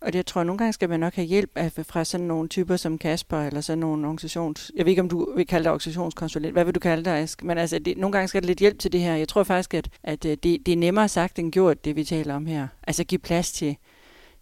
Og det, jeg tror, at nogle gange skal man nok have hjælp af, fra sådan nogle typer som Kasper, eller sådan nogle organisations... Jeg ved ikke, om du vil kalde dig organisationskonsulent. Hvad vil du kalde dig, Ask? Men altså, det, nogle gange skal der lidt hjælp til det her. Jeg tror faktisk, at, at øh, det, det er nemmere sagt end gjort, det vi taler om her. Altså give plads til,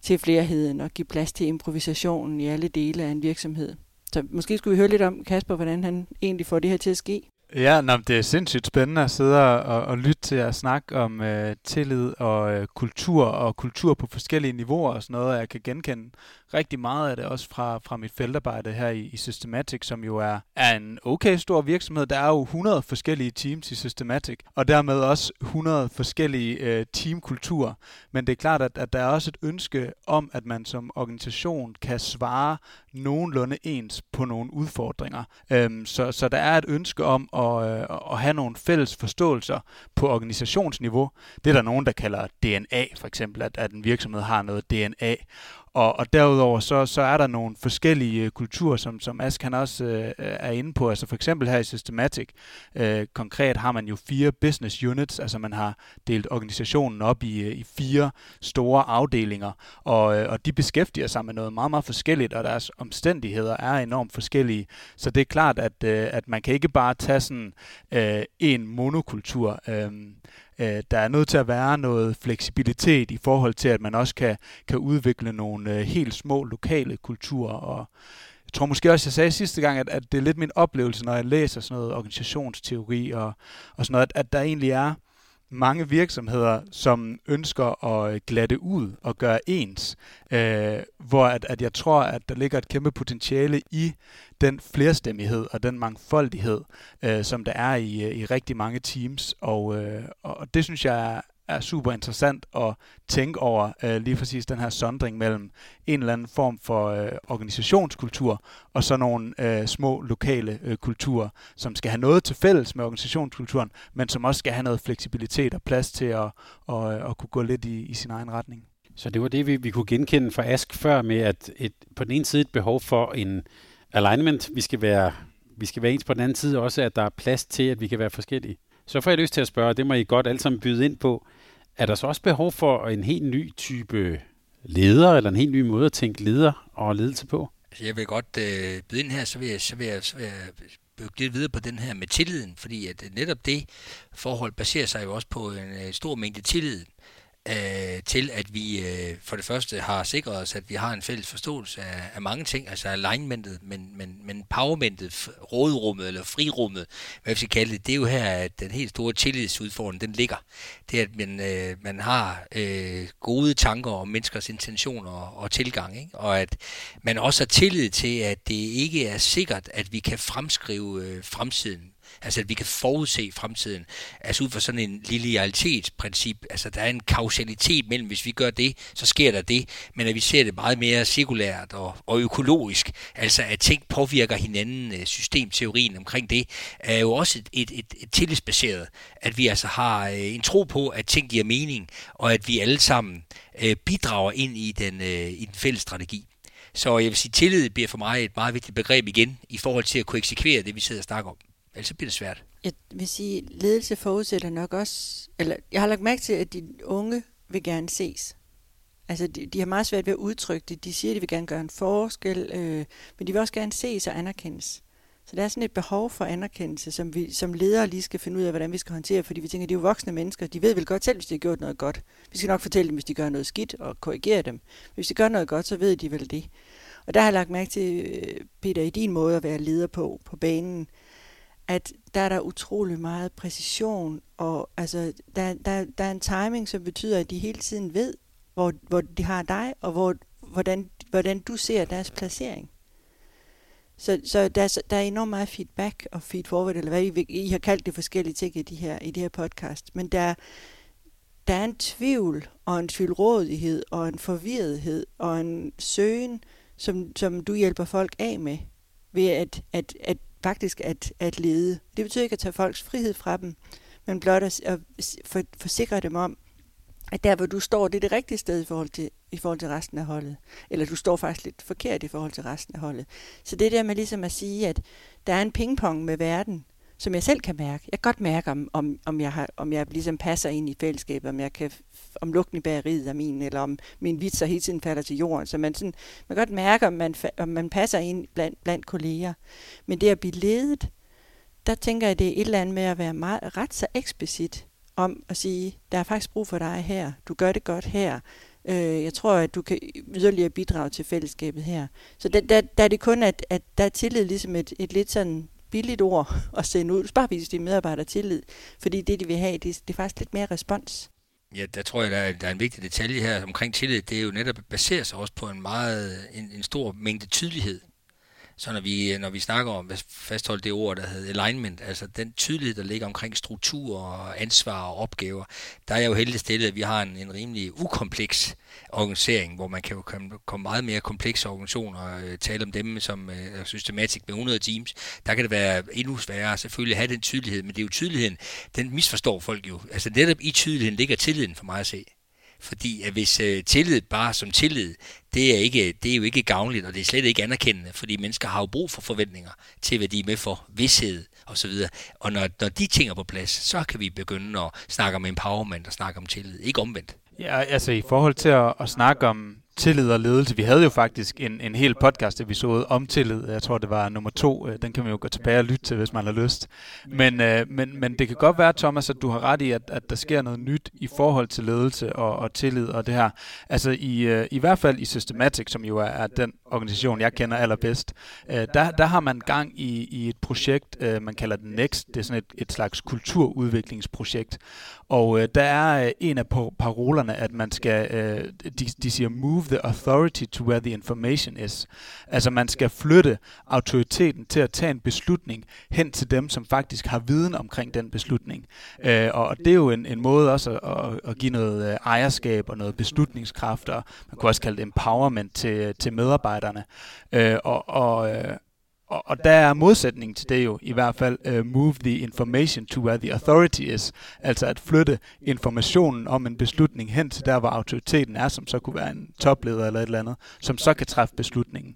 til flerheden og give plads til improvisationen i alle dele af en virksomhed. Så måske skulle vi høre lidt om, Kasper, hvordan han egentlig får det her til at ske. Ja, nå, det er sindssygt spændende at sidde og, og lytte til at snakke om øh, tillid og øh, kultur og kultur på forskellige niveauer og sådan noget, jeg kan genkende rigtig meget af det også fra, fra mit feltarbejde her i, i Systematic, som jo er, er en okay stor virksomhed. Der er jo 100 forskellige teams i Systematic, og dermed også 100 forskellige øh, teamkulturer. Men det er klart, at, at der er også et ønske om, at man som organisation kan svare nogenlunde ens på nogle udfordringer. Øhm, så, så der er et ønske om at, øh, at have nogle fælles forståelser på organisationsniveau. Det er der nogen, der kalder DNA, for eksempel, at, at en virksomhed har noget DNA. Og, og derudover så, så er der nogle forskellige øh, kulturer, som, som Ask han også øh, er inde på. Altså for eksempel her i Systematic, øh, konkret har man jo fire business units, altså man har delt organisationen op i, øh, i fire store afdelinger, og, øh, og de beskæftiger sig med noget meget, meget forskelligt, og deres omstændigheder er enormt forskellige. Så det er klart, at, øh, at man kan ikke bare tage sådan øh, en monokultur. Øh, Øh, der er nødt til at være noget fleksibilitet i forhold til, at man også kan, kan udvikle nogle øh, helt små lokale kulturer. Og jeg tror måske også, jeg sagde sidste gang, at, at det er lidt min oplevelse, når jeg læser sådan noget organisationsteori og, og sådan noget, at, at der egentlig er mange virksomheder, som ønsker at øh, glatte ud og gøre ens, øh, hvor at, at jeg tror, at der ligger et kæmpe potentiale i den flerstemmighed og den mangfoldighed, øh, som der er i, øh, i rigtig mange teams, og, øh, og det synes jeg er super interessant at tænke over øh, lige præcis den her sondring mellem en eller anden form for øh, organisationskultur og så nogle øh, små lokale øh, kulturer, som skal have noget til fælles med organisationskulturen, men som også skal have noget fleksibilitet og plads til at, og, øh, at kunne gå lidt i, i sin egen retning. Så det var det, vi, vi kunne genkende fra Ask før med, at et, på den ene side et behov for en alignment. Vi skal være, vi skal være ens på den anden side også, at der er plads til, at vi kan være forskellige. Så får jeg lyst til at spørge, og det må I godt alle sammen byde ind på, er der så også behov for en helt ny type leder, eller en helt ny måde at tænke leder og ledelse på? Altså, jeg vil godt øh, byde ind her, så vil jeg, så vil jeg, så vil jeg bygge lidt videre på den her med tilliden, fordi at øh, netop det forhold baserer sig jo også på en øh, stor mængde tillid øh, til, at vi øh, for det første har sikret os, at vi har en fælles forståelse af, af mange ting, altså alignmentet, men, men, men powermentet, rådrummet eller frirummet, hvad vi skal kalde det, det er jo her, at den helt store tillidsudfordring, den ligger. Det er, at man, øh, man har øh, gode tanker om menneskers intentioner og, og tilgang, ikke? og at man også har tillid til, at det ikke er sikkert, at vi kan fremskrive øh, fremtiden Altså at vi kan forudse fremtiden. Altså ud fra sådan en linearitetsprincip. Altså der er en kausalitet mellem, hvis vi gør det, så sker der det. Men at vi ser det meget mere cirkulært og, og økologisk. Altså at ting påvirker hinanden. Øh, systemteorien omkring det er jo også et, et, et, et tillidsbaseret. At vi altså har øh, en tro på, at ting giver mening, og at vi alle sammen øh, bidrager ind i den, øh, i den fælles strategi. Så jeg vil sige, tillid bliver for mig et meget vigtigt begreb igen, i forhold til at kunne eksekvere det, vi sidder og snakker om. Ellers bliver det svært. Jeg vil sige, ledelse forudsætter nok også, eller jeg har lagt mærke til, at de unge vil gerne ses. Altså, de, de har meget svært ved at udtrykke det. De siger, at de vil gerne gøre en forskel, øh, men de vil også gerne ses og anerkendes. Så der er sådan et behov for anerkendelse, som vi som ledere lige skal finde ud af, hvordan vi skal håndtere, fordi vi tænker, at de er jo voksne mennesker. De ved vel godt selv, hvis de har gjort noget godt. Vi skal nok fortælle dem, hvis de gør noget skidt, og korrigere dem. Hvis de gør noget godt, så ved de vel det. Og der har jeg lagt mærke til, øh, Peter, i din måde at være leder på, på banen, at der er der utrolig meget præcision, og altså, der, der, der er en timing, som betyder, at de hele tiden ved, hvor, hvor de har dig, og hvor, hvordan, hvordan du ser deres placering. Så, så der, der er enormt meget feedback og feedforward, eller hvad I, I har kaldt det forskellige ting i de her, i de her podcast. Men der, der er en tvivl, og en tvivlrådighed, og en forvirrethed, og en søgen, som, som du hjælper folk af med, ved at, at, at faktisk at, at lede. Det betyder ikke at tage folks frihed fra dem, men blot at, at for, forsikre dem om, at der hvor du står, det er det rigtige sted i forhold til, i forhold til resten af holdet. Eller du står faktisk lidt forkert i forhold til resten af holdet. Så det der med ligesom at sige, at der er en pingpong med verden, som jeg selv kan mærke. Jeg kan godt mærke, om, om, om, jeg, har, om jeg ligesom passer ind i fællesskabet, om jeg kan om lugten i bageriet er min, eller om min vitser hele tiden falder til jorden. Så man, sådan, man kan godt mærke, om man, om man passer ind blandt, blandt kolleger. Men det at blive ledet, der tænker jeg, det er et eller andet med at være meget, ret så eksplicit om at sige, der er faktisk brug for dig her. Du gør det godt her. Øh, jeg tror, at du kan yderligere bidrage til fællesskabet her. Så der, der, der er det kun, at, at der er tillid ligesom et, et lidt sådan billigt ord at sende ud. Bare vise dine medarbejdere tillid, fordi det, de vil have, det, det er faktisk lidt mere respons. Ja, der tror jeg, der er, der er en vigtig detalje her omkring tillid. Det er jo netop baserer sig også på en meget en, en stor mængde tydelighed. Så når vi, når vi snakker om, at fastholde det ord, der hedder alignment, altså den tydelighed, der ligger omkring struktur og ansvar og opgaver, der er jeg jo heldig stillet, at vi har en, en rimelig ukompleks organisering, hvor man kan jo komme, komme meget mere komplekse organisationer og øh, tale om dem som øh, systematisk med 100 teams. Der kan det være endnu sværere selvfølgelig at have den tydelighed, men det er jo tydeligheden, den misforstår folk jo. Altså netop i tydeligheden ligger tilliden for mig at se. Fordi at hvis øh, tillid bare som tillid, det er, ikke, det er jo ikke gavnligt, og det er slet ikke anerkendende, fordi mennesker har jo brug for forventninger til, hvad de er med for, vidshed osv. Og når, når de ting er på plads, så kan vi begynde at snakke om empowerment og snakke om tillid, ikke omvendt. Ja, altså i forhold til at, at snakke om tillid og ledelse. Vi havde jo faktisk en, en hel podcast-episode om tillid. Jeg tror, det var nummer to. Øh, den kan man jo gå tilbage og lytte til, hvis man har lyst. Men, øh, men, men det kan godt være, Thomas, at du har ret i, at, at der sker noget nyt i forhold til ledelse og, og tillid og det her. Altså i, øh, i hvert fald i Systematic, som jo er, er den organisation, jeg kender allerbedst, øh, der, der har man gang i, i et projekt, øh, man kalder det Next. Det er sådan et, et slags kulturudviklingsprojekt. Og øh, der er øh, en af parolerne, at man skal, øh, de, de siger, move the authority to where the information is. Altså man skal flytte autoriteten til at tage en beslutning hen til dem, som faktisk har viden omkring den beslutning. Øh, og det er jo en, en måde også at, at, at give noget øh, ejerskab og noget beslutningskraft, og man kunne også kalde det empowerment til, til medarbejderne. Øh, og, og, øh, og, og der er modsætning til det jo i hvert fald uh, move the information to where the authority is, altså at flytte informationen om en beslutning hen til der, hvor autoriteten er, som så kunne være en topleder eller et eller andet, som så kan træffe beslutningen.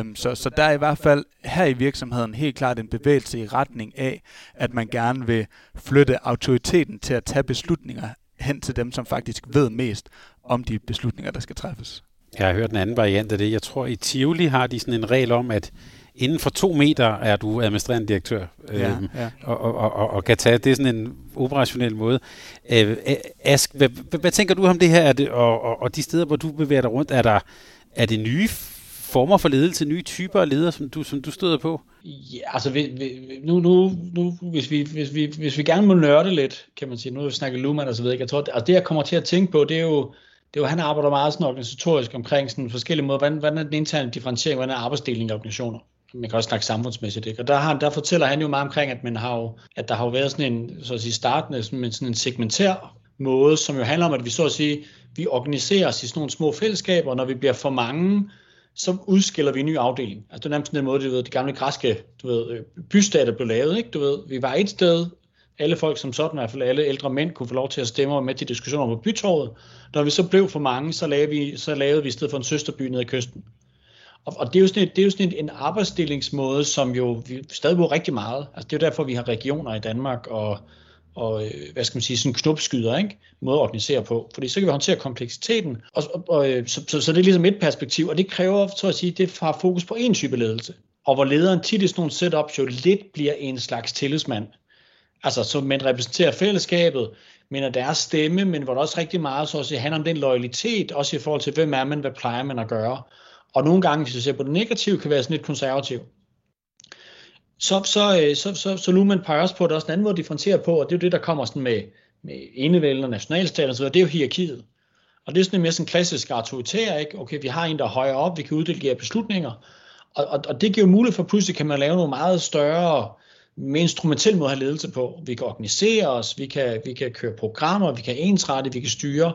Um, så, så der er i hvert fald her i virksomheden helt klart en bevægelse i retning af, at man gerne vil flytte autoriteten til at tage beslutninger hen til dem, som faktisk ved mest om de beslutninger, der skal træffes. Jeg har hørt en anden variant af det. Jeg tror, i Tivoli har de sådan en regel om, at inden for to meter er du administrerende direktør, ja, øh, ja. Og, og, og, og kan tage, det sådan en operationel måde. Øh, Ask, hvad, hvad, hvad tænker du om det her, er det, og, og, og de steder, hvor du bevæger dig rundt, er, der, er det nye former for ledelse, nye typer af ledere, som du, som du støder på? Ja, altså vi, vi, nu, nu, nu hvis, vi, hvis, vi, hvis vi gerne må nørde lidt, kan man sige, nu har vi snakket Luhmann og så videre, jeg tror, altså det jeg kommer til at tænke på, det er jo, det er jo, han arbejder meget sådan organisatorisk omkring sådan forskellige måder, hvordan, hvordan er den interne differentiering, hvordan er arbejdsdelingen i organisationer man kan også snakke samfundsmæssigt, ikke? Og der, har, der fortæller han jo meget omkring, at, man har jo, at der har jo været sådan en, så at sige, startende, sådan, sådan en segmentær måde, som jo handler om, at vi så at sige, vi organiserer os i sådan nogle små fællesskaber, og når vi bliver for mange, så udskiller vi en ny afdeling. Altså det er nærmest den måde, du ved, de gamle græske du ved, øh, bystater blev lavet. Ikke? Du ved, vi var et sted, alle folk som sådan, i hvert fald alle ældre mænd, kunne få lov til at stemme med til diskussioner på bytorvet. Når vi så blev for mange, så lavede vi, så lavede vi i stedet for en søsterby nede i kysten. Og, og det er jo sådan, et, det er jo sådan en, en arbejdsdelingsmåde, som jo vi stadig bruger rigtig meget. Altså det er jo derfor, vi har regioner i Danmark og, og øh, hvad skal man sige, sådan knopskyder, ikke? Måde at organisere på. Fordi så kan vi håndtere kompleksiteten. Og, og, og øh, så, så, så, det er ligesom et perspektiv, og det kræver, så at sige, det har fokus på en type ledelse. Og hvor lederen tit i sådan nogle setups jo lidt bliver en slags tillidsmand. Altså, så man repræsenterer fællesskabet, men at deres stemme, men hvor der også rigtig meget så at sige, handler om den loyalitet, også i forhold til, hvem er man, hvad plejer man at gøre. Og nogle gange, hvis du ser på det negative, kan være sådan lidt konservativ. Så, så, øh, så, så, så Luhmann peger også på, at der er også en anden måde at differentiere på, og det er jo det, der kommer sådan med, med enevælden og nationalstaten osv., det er jo hierarkiet. Og det er sådan mere sådan klassisk autoritær, ikke? Okay, vi har en, der er højere op, vi kan uddelegere beslutninger, og, og, og det giver jo mulighed for, at pludselig kan man lave nogle meget større, mere instrumentel måde at have ledelse på. Vi kan organisere os, vi kan, vi kan køre programmer, vi kan ensrette, vi kan styre,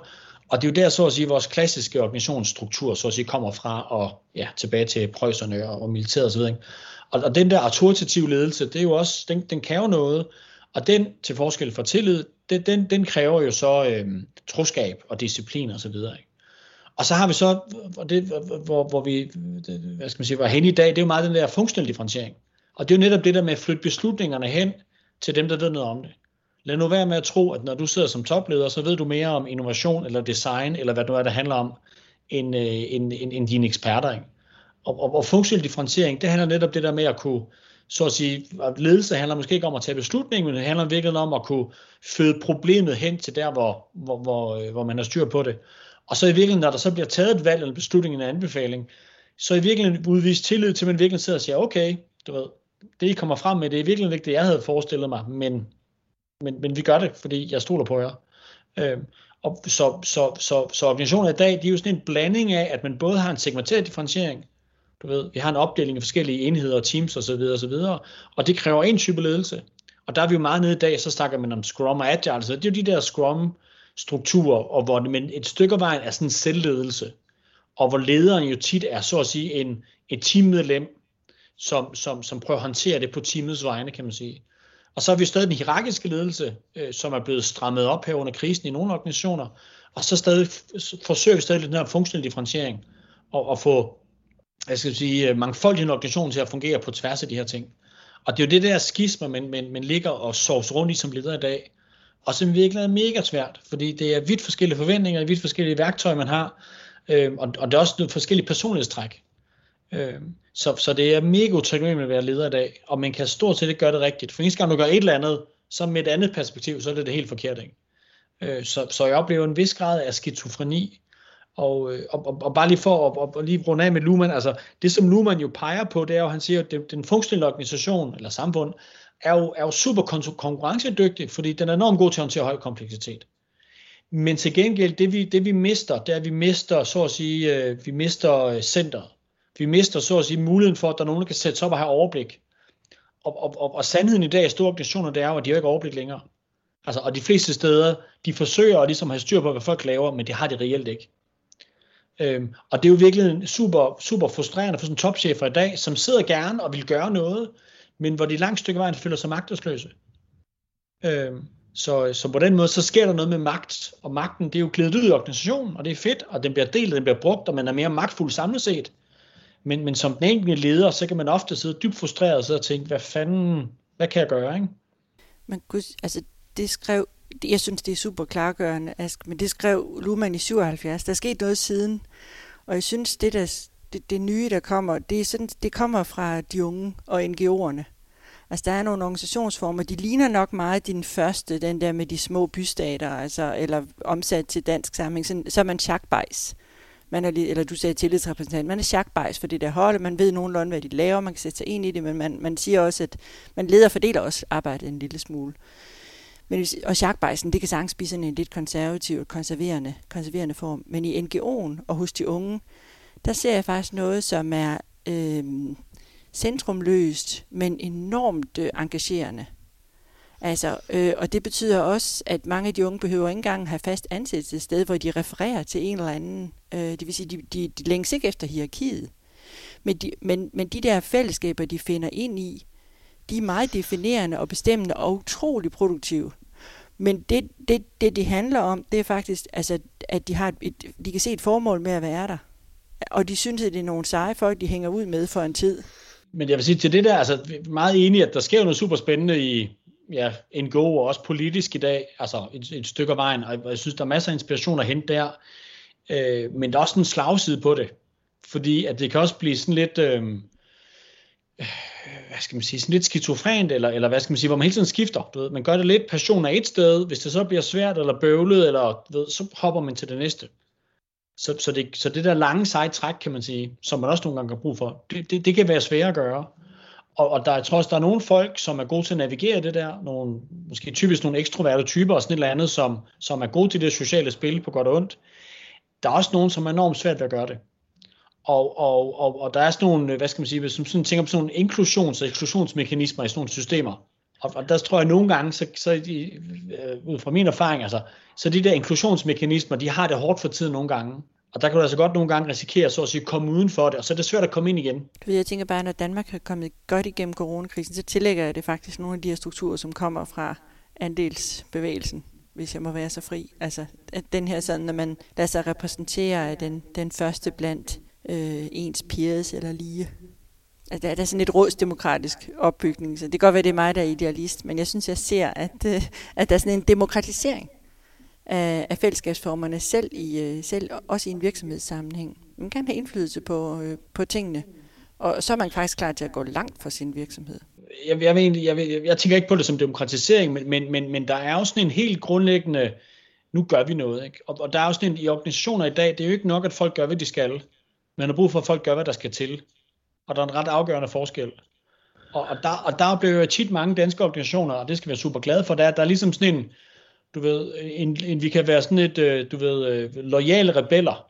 og det er jo der, så at sige, vores klassiske organisationsstruktur, så at sige, kommer fra, og ja, tilbage til prøjserne og, og militæret osv. Og, og den der autoritative ledelse, det er jo også, den, den kan jo noget, og den, til forskel fra tillid, det, den, den kræver jo så øh, troskab og disciplin og så videre. Ikke? Og så har vi så, og det, hvor, hvor vi hvad skal man sige, var hen i dag, det er jo meget den der funktionelle differentiering. Og det er jo netop det der med at flytte beslutningerne hen til dem, der ved noget om det. Lad nu være med at tro, at når du sidder som topleder, så ved du mere om innovation eller design, eller hvad det nu er, der handler om, end, øh, end, end, end dine eksperter. Ikke? Og, og, og funktionel differentiering, det handler netop det der med at kunne, så at sige, at ledelse handler måske ikke om at tage beslutning, men det handler virkelig om at kunne føde problemet hen til der, hvor, hvor, hvor, øh, hvor man har styr på det. Og så i virkeligheden, når der så bliver taget et valg eller beslutning, en anbefaling, så i virkeligheden udvise tillid til, at man virkelig sidder og siger, okay, du ved, det I kommer frem med, det er virkelig ikke det, jeg havde forestillet mig, men men, men vi gør det, fordi jeg stoler på jer. Øh, og så, så, så, så organisationer i dag, de er jo sådan en blanding af, at man både har en segmenteret differentiering, du ved, vi har en opdeling af forskellige enheder og teams osv., osv., og det kræver en type ledelse. Og der er vi jo meget nede i dag, så snakker man om Scrum og Agile, så det er jo de der Scrum strukturer, og hvor men et stykke af vejen er sådan en selvledelse, og hvor lederen jo tit er så at sige en, et teammedlem, som, som, som prøver at håndtere det på teamets vegne, kan man sige. Og så har vi stadig den hierarkiske ledelse, øh, som er blevet strammet op her under krisen i nogle organisationer, og så stadig forsøger vi stadig den her funktionelle differentiering, og, og få jeg skal sige, øh, organisationer til at fungere på tværs af de her ting. Og det er jo det der skisme, man, man, man ligger og sovs rundt i som leder i dag, og som virkelig er mega svært, fordi det er vidt forskellige forventninger, vidt forskellige værktøjer, man har, Øh, og, og der er også nogle forskellige personlighedstræk. Øh, så, så det er mega utaknemmeligt at være leder i dag, og man kan stort set ikke gøre det rigtigt. For eneste gang du gør et eller andet, så med et andet perspektiv, så er det det helt forkert. Ikke? Øh, så, så jeg oplever en vis grad af skizofreni, og, øh, og, og, og bare lige for at og, og lige runde af med Luhmann, altså det som Luhmann jo peger på, det er jo, han siger, at den, den funktionelle organisation, eller samfund, er jo, er jo super konkurrencedygtig, fordi den er enormt god til at håndtere høj kompleksitet. Men til gengæld, det vi, det vi mister, det er, at vi mister, så at sige, øh, vi mister øh, centret. Vi mister, så at sige, muligheden for, at der er nogen, der kan sætte sig op og have overblik. Og, og, og, og sandheden i dag i store organisationer, det er jo, at de har ikke overblik længere. Altså, og de fleste steder, de forsøger at ligesom have styr på, hvad folk laver, men det har de reelt ikke. Øhm, og det er jo virkelig super, super frustrerende for sådan topchefer i dag, som sidder gerne og vil gøre noget, men hvor de langt stykke vejen føler sig magtesløse. Øhm, så, så på den måde, så sker der noget med magt, og magten, det er jo klædet ud i organisationen, og det er fedt, og den bliver delt, og den bliver brugt, og man er mere magtfuld samlet set. Men, men som den enkelte leder, så kan man ofte sidde dybt frustreret og tænke, hvad fanden, hvad kan jeg gøre, ikke? Men gud, altså det skrev, jeg synes det er super klargørende, Ask, men det skrev Luhmann i 77. Der er sket noget siden, og jeg synes det der, det, det nye der kommer, det, er sådan, det kommer fra de unge og NGO'erne. Altså der er nogle organisationsformer, de ligner nok meget din første, den der med de små bystater, altså, eller omsat til dansk sammenhæng, så, så er man chakbejs. Man er, eller du sagde tillidsrepræsentant, man er chakbejs for det der hold, man ved nogenlunde, hvad de laver, man kan sætte sig ind i det, men man, man siger også, at man leder og fordeler også arbejdet en lille smule. Men, og chakbejsen, det kan sagtens spise sådan en lidt konservativ, konserverende, konserverende form. Men i NGO'en og hos de unge, der ser jeg faktisk noget, som er øh, centrumløst, men enormt øh, engagerende. Altså, øh, og det betyder også, at mange af de unge behøver ikke engang have fast ansættelse et sted, hvor de refererer til en eller anden. Øh, det vil sige, de, de, de længes ikke efter hierarkiet. Men de, men, men de der fællesskaber, de finder ind i, de er meget definerende og bestemmende og utrolig produktive. Men det, det, det, det handler om, det er faktisk, altså, at de, har et, et, de kan se et formål med at være der. Og de synes, at det er nogle seje folk, de hænger ud med for en tid. Men jeg vil sige til det der, altså meget enig, at der sker noget super spændende i ja, NGO og også politisk i dag, altså et, et stykke af vejen, og jeg synes, der er masser af inspiration at hente der. Øh, men der er også en slagside på det, fordi at det kan også blive sådan lidt, øh, hvad skal man sige, sådan lidt skizofrent, eller, eller hvad skal man sige, hvor man hele tiden skifter. Du ved, man gør det lidt passion af et sted, hvis det så bliver svært eller bøvlet, eller du ved, så hopper man til det næste. Så, så, det, så det der lange seje træk, kan man sige, som man også nogle gange har brug for, det, det, det kan være svært at gøre. Og, og der, jeg tror også, der er nogle folk, som er gode til at navigere det der, nogle, måske typisk nogle ekstroverte typer og sådan et eller andet, som, som er gode til det sociale spil på godt og ondt. Der er også nogen, som er enormt svært ved at gøre det. Og, og, og, og der er sådan nogle, hvad skal man sige, hvis man sådan tænker på sådan nogle inklusions- og eksklusionsmekanismer i sådan nogle systemer. Og, og der tror jeg nogle gange, så, så de, øh, ud fra min erfaring, altså, så de der inklusionsmekanismer, de har det hårdt for tiden nogle gange. Og der kan du altså godt nogle gange risikere så at sige, komme uden for det, og så er det svært at komme ind igen. Fordi jeg tænker bare, når Danmark har kommet godt igennem coronakrisen, så tillægger jeg det faktisk nogle af de her strukturer, som kommer fra andelsbevægelsen, hvis jeg må være så fri. Altså, at den her sådan, når man lader sig repræsentere af den, den første blandt øh, ens peers eller lige. Altså, der, der er sådan et rådsdemokratisk opbygning, så det kan godt være, det er mig, der er idealist, men jeg synes, jeg ser, at, øh, at der er sådan en demokratisering af, af fællesskabsformerne, selv, i, øh, selv også i en virksomhedssammenhæng. Man kan have indflydelse på, øh, på tingene, og så er man faktisk klar til at gå langt for sin virksomhed. Jeg, jeg, vil, jeg, jeg, jeg tænker ikke på det som demokratisering, men, men, men, men der er jo sådan en helt grundlæggende, nu gør vi noget. Ikke? Og, og der er jo sådan en, i organisationer i dag, det er jo ikke nok, at folk gør, hvad de skal. Man har brug for, at folk gør, hvad der skal til. Og der er en ret afgørende forskel. Og, og, der, og der bliver jo tit mange danske organisationer, og det skal vi være super glade for, der, der er ligesom sådan en, du ved, en, end vi kan være sådan et, øh, du ved, øh, lojale rebeller.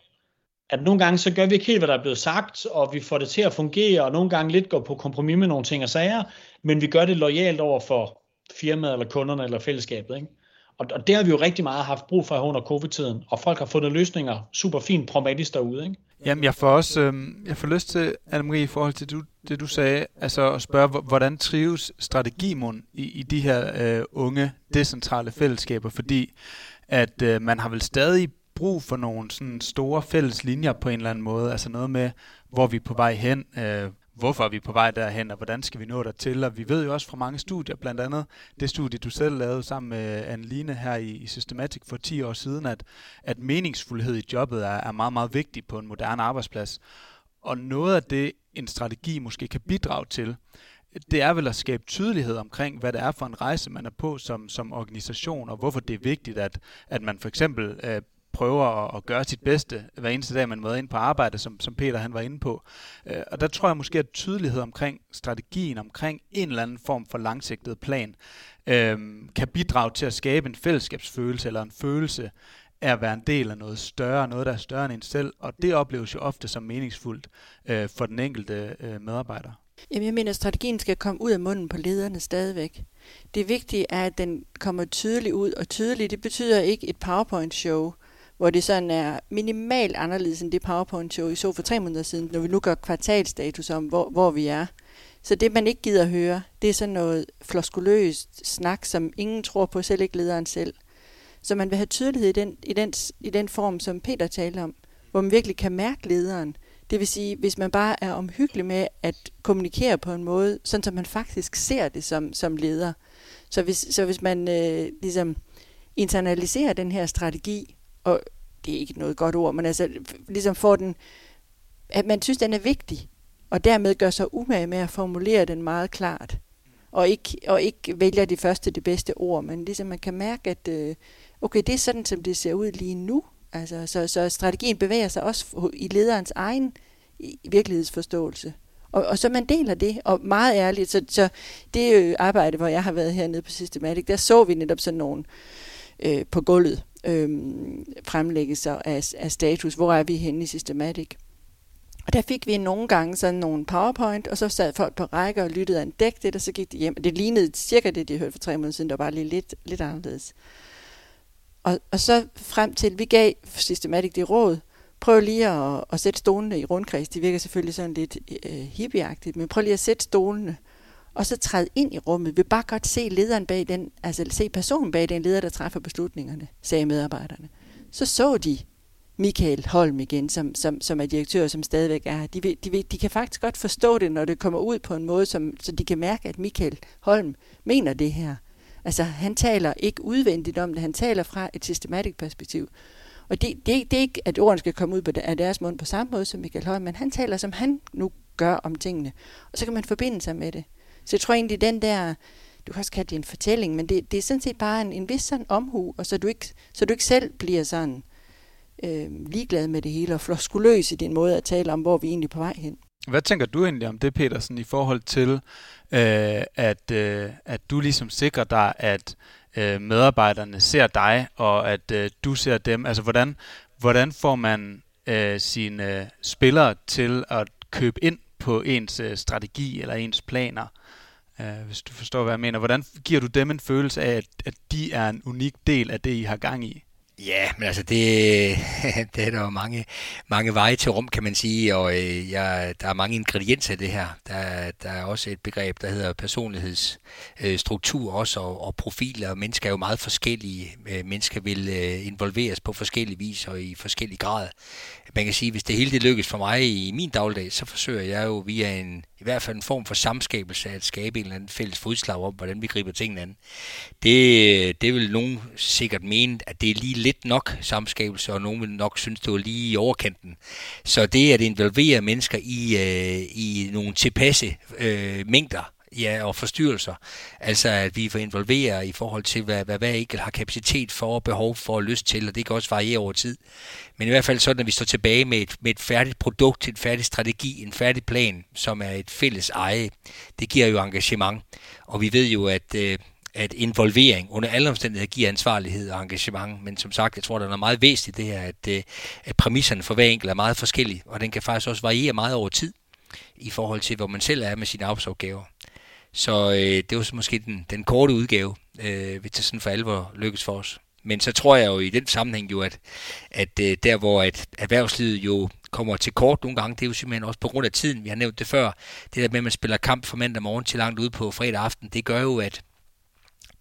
At nogle gange, så gør vi ikke helt, hvad der er blevet sagt, og vi får det til at fungere, og nogle gange lidt går på kompromis med nogle ting og sager, men vi gør det lojalt over for firmaet, eller kunderne, eller fællesskabet. Ikke? Og, og det har vi jo rigtig meget haft brug for under covid-tiden, og folk har fundet løsninger super fint pragmatisk derude. Ikke? Jamen, jeg får også øh, jeg får lyst til, Anne-Marie, i forhold til du, det, du sagde, altså at spørge, hvordan trives strategimon i, i de her øh, unge, decentrale fællesskaber, fordi at øh, man har vel stadig brug for nogle sådan store fælles linjer på en eller anden måde, altså noget med, hvor vi er på vej hen, øh, hvorfor er vi på vej derhen, og hvordan skal vi nå dertil. Og vi ved jo også fra mange studier, blandt andet det studie, du selv lavede sammen med Anne-Line her i, i Systematic for 10 år siden, at, at meningsfuldhed i jobbet er, er meget, meget vigtig på en moderne arbejdsplads. Og noget af det, en strategi måske kan bidrage til, det er vel at skabe tydelighed omkring, hvad det er for en rejse, man er på som, som organisation, og hvorfor det er vigtigt, at, at man for eksempel øh, prøver at, at gøre sit bedste hver eneste dag, man møder ind på arbejde, som, som Peter han var inde på. Øh, og der tror jeg måske, at tydelighed omkring strategien, omkring en eller anden form for langsigtet plan, øh, kan bidrage til at skabe en fællesskabsfølelse eller en følelse af at være en del af noget større, noget der er større end en selv, og det opleves jo ofte som meningsfuldt øh, for den enkelte øh, medarbejder. Jamen, jeg mener, at strategien skal komme ud af munden på lederne stadigvæk. Det vigtige er, at den kommer tydeligt ud, og tydeligt, det betyder ikke et PowerPoint-show, hvor det sådan er minimalt anderledes end det PowerPoint-show, I så for tre måneder siden, når vi nu gør kvartalstatus om, hvor, hvor vi er. Så det, man ikke gider høre, det er sådan noget floskuløst snak, som ingen tror på, selv ikke lederen selv. Så man vil have tydelighed i den, i den, i den form, som Peter talte om, hvor man virkelig kan mærke lederen. Det vil sige, hvis man bare er omhyggelig med at kommunikere på en måde, sådan som man faktisk ser det som, som leder. Så hvis, så hvis man øh, ligesom internaliserer den her strategi, og det er ikke noget godt ord, men altså ligesom får den, at man synes, den er vigtig, og dermed gør sig umage med at formulere den meget klart, og ikke, og ikke vælger det første, det bedste ord, men ligesom man kan mærke, at øh, okay, det er sådan, som det ser ud lige nu, Altså, så, så strategien bevæger sig også i lederens egen virkelighedsforståelse. Og, og så man deler det, og meget ærligt, så, så det øh, arbejde, hvor jeg har været hernede på Systematic, der så vi netop sådan nogle øh, Øh, på gulvet øh, fremlæggelser af, af status, hvor er vi henne i Systematic. Og der fik vi nogle gange sådan nogle powerpoint, og så sad folk på række og lyttede og dæk det, og så gik de hjem. Det lignede cirka det, de hørte for tre måneder siden, der var bare lige lidt, lidt anderledes. Og, og så frem til, vi gav systematisk det råd, prøv lige at, at sætte stolene i rundkreds. De virker selvfølgelig sådan lidt øh, hippieagtigt, men prøv lige at sætte stolene, og så træde ind i rummet. Vi vil bare godt se lederen bag den, altså se personen bag den leder, der træffer beslutningerne, sagde medarbejderne. Så så de Michael Holm igen, som, som, som er direktør, som stadigvæk er her. De, de, de, de kan faktisk godt forstå det, når det kommer ud på en måde, som, så de kan mærke, at Michael Holm mener det her. Altså, han taler ikke udvendigt om det, han taler fra et systematisk perspektiv. Og det, det, det er ikke, at ordene skal komme ud på, af deres mund på samme måde som Michael Holm, men han taler, som han nu gør om tingene. Og så kan man forbinde sig med det. Så jeg tror egentlig, den der, du kan også kalde det en fortælling, men det, det er sådan set bare en, en vis sådan omhu, og så du ikke, så du ikke selv bliver sådan øh, ligeglad med det hele, og floskuløs i din måde at tale om, hvor vi egentlig er på vej hen. Hvad tænker du egentlig om det, Petersen, i forhold til, øh, at, øh, at du ligesom sikrer dig, at øh, medarbejderne ser dig, og at øh, du ser dem? Altså, hvordan, hvordan får man øh, sine spillere til at købe ind på ens øh, strategi eller ens planer? Øh, hvis du forstår, hvad jeg mener. Hvordan giver du dem en følelse af, at, at de er en unik del af det, I har gang i? Ja, men altså det, [LAUGHS] det er der jo mange, mange veje til rum, kan man sige, og øh, ja, der er mange ingredienser i det her. Der, der er også et begreb, der hedder personlighedsstruktur øh, også, og, og profiler. Mennesker er jo meget forskellige. Øh, mennesker vil øh, involveres på forskellige vis og i forskellige grad. Man kan sige, hvis det hele det lykkes for mig i min dagligdag, så forsøger jeg jo via en, i hvert fald en form for samskabelse at skabe en eller anden fælles fodslag om, hvordan vi griber tingene an. Det, det vil nogen sikkert mene, at det er lige lidt nok samskabelse, og nogen vil nok synes, det var lige i overkanten. Så det at involvere mennesker i, øh, i nogle tilpasse øh, mængder, ja, og forstyrrelser. Altså at vi får involveret i forhold til, hvad, hvad hver enkelt har kapacitet for og behov for og lyst til, og det kan også variere over tid. Men i hvert fald sådan, at vi står tilbage med et, med et færdigt produkt, en færdig strategi, en færdig plan, som er et fælles eje. Det giver jo engagement. Og vi ved jo, at øh, at involvering under alle omstændigheder giver ansvarlighed og engagement. Men som sagt, jeg tror, der er noget meget væsentligt det her, at, øh, at præmisserne for hver enkelt er meget forskellige, og den kan faktisk også variere meget over tid i forhold til, hvor man selv er med sine arbejdsopgaver. Så øh, det var så måske den, den korte udgave, øh, hvis det sådan for alvor lykkes for os. Men så tror jeg jo i den sammenhæng jo, at, at øh, der hvor at erhvervslivet jo kommer til kort nogle gange, det er jo simpelthen også på grund af tiden, vi har nævnt det før, det der med, at man spiller kamp fra mandag morgen til langt ud på fredag aften, det gør jo, at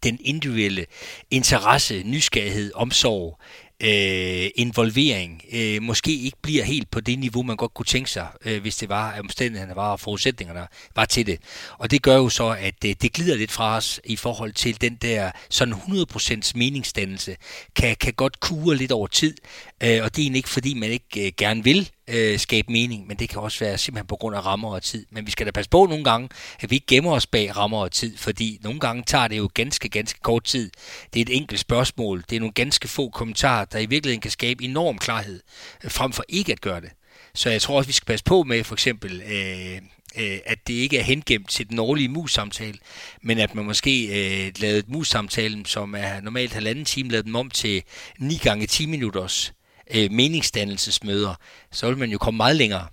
den individuelle interesse, nysgerrighed, omsorg, øh, involvering øh, måske ikke bliver helt på det niveau, man godt kunne tænke sig, øh, hvis det var, at omstændighederne var og forudsætningerne var til det. Og det gør jo så, at øh, det glider lidt fra os i forhold til den der sådan 100% meningsdannelse, kan, kan godt kure lidt over tid, øh, og det er egentlig ikke fordi, man ikke øh, gerne vil øh, skabe mening, men det kan også være simpelthen på grund af rammer og tid. Men vi skal da passe på nogle gange, at vi ikke gemmer os bag rammer og tid, fordi nogle gange tager det jo ganske, ganske kort tid. Det er et enkelt spørgsmål, det er nogle ganske få kommentarer, der i virkeligheden kan skabe enorm klarhed, øh, frem for ikke at gøre det. Så jeg tror også, vi skal passe på med for eksempel, øh, øh, at det ikke er hengemt til den årlige mus-samtale, men at man måske øh, lavede et mus-samtalen, som er normalt halvanden time, lavede dem om til 9 gange 10 minutters øh, meningsdannelsesmøder, så vil man jo komme meget længere.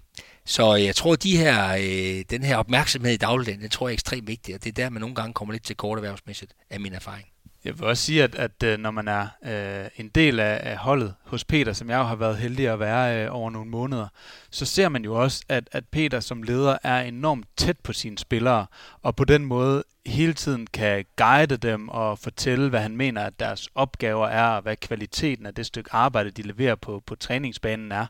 Så jeg tror, at de her, øh, den her opmærksomhed i dagligdagen, den tror jeg er ekstremt vigtig, og det er der, man nogle gange kommer lidt til kort erhvervsmæssigt, af min erfaring. Jeg vil også sige, at, at øh, når man er øh, en del af, af holdet hos Peter, som jeg jo har været heldig at være øh, over nogle måneder, så ser man jo også, at, at Peter som leder er enormt tæt på sine spillere, og på den måde hele tiden kan guide dem og fortælle, hvad han mener, at deres opgaver er, og hvad kvaliteten af det stykke arbejde, de leverer på, på træningsbanen er.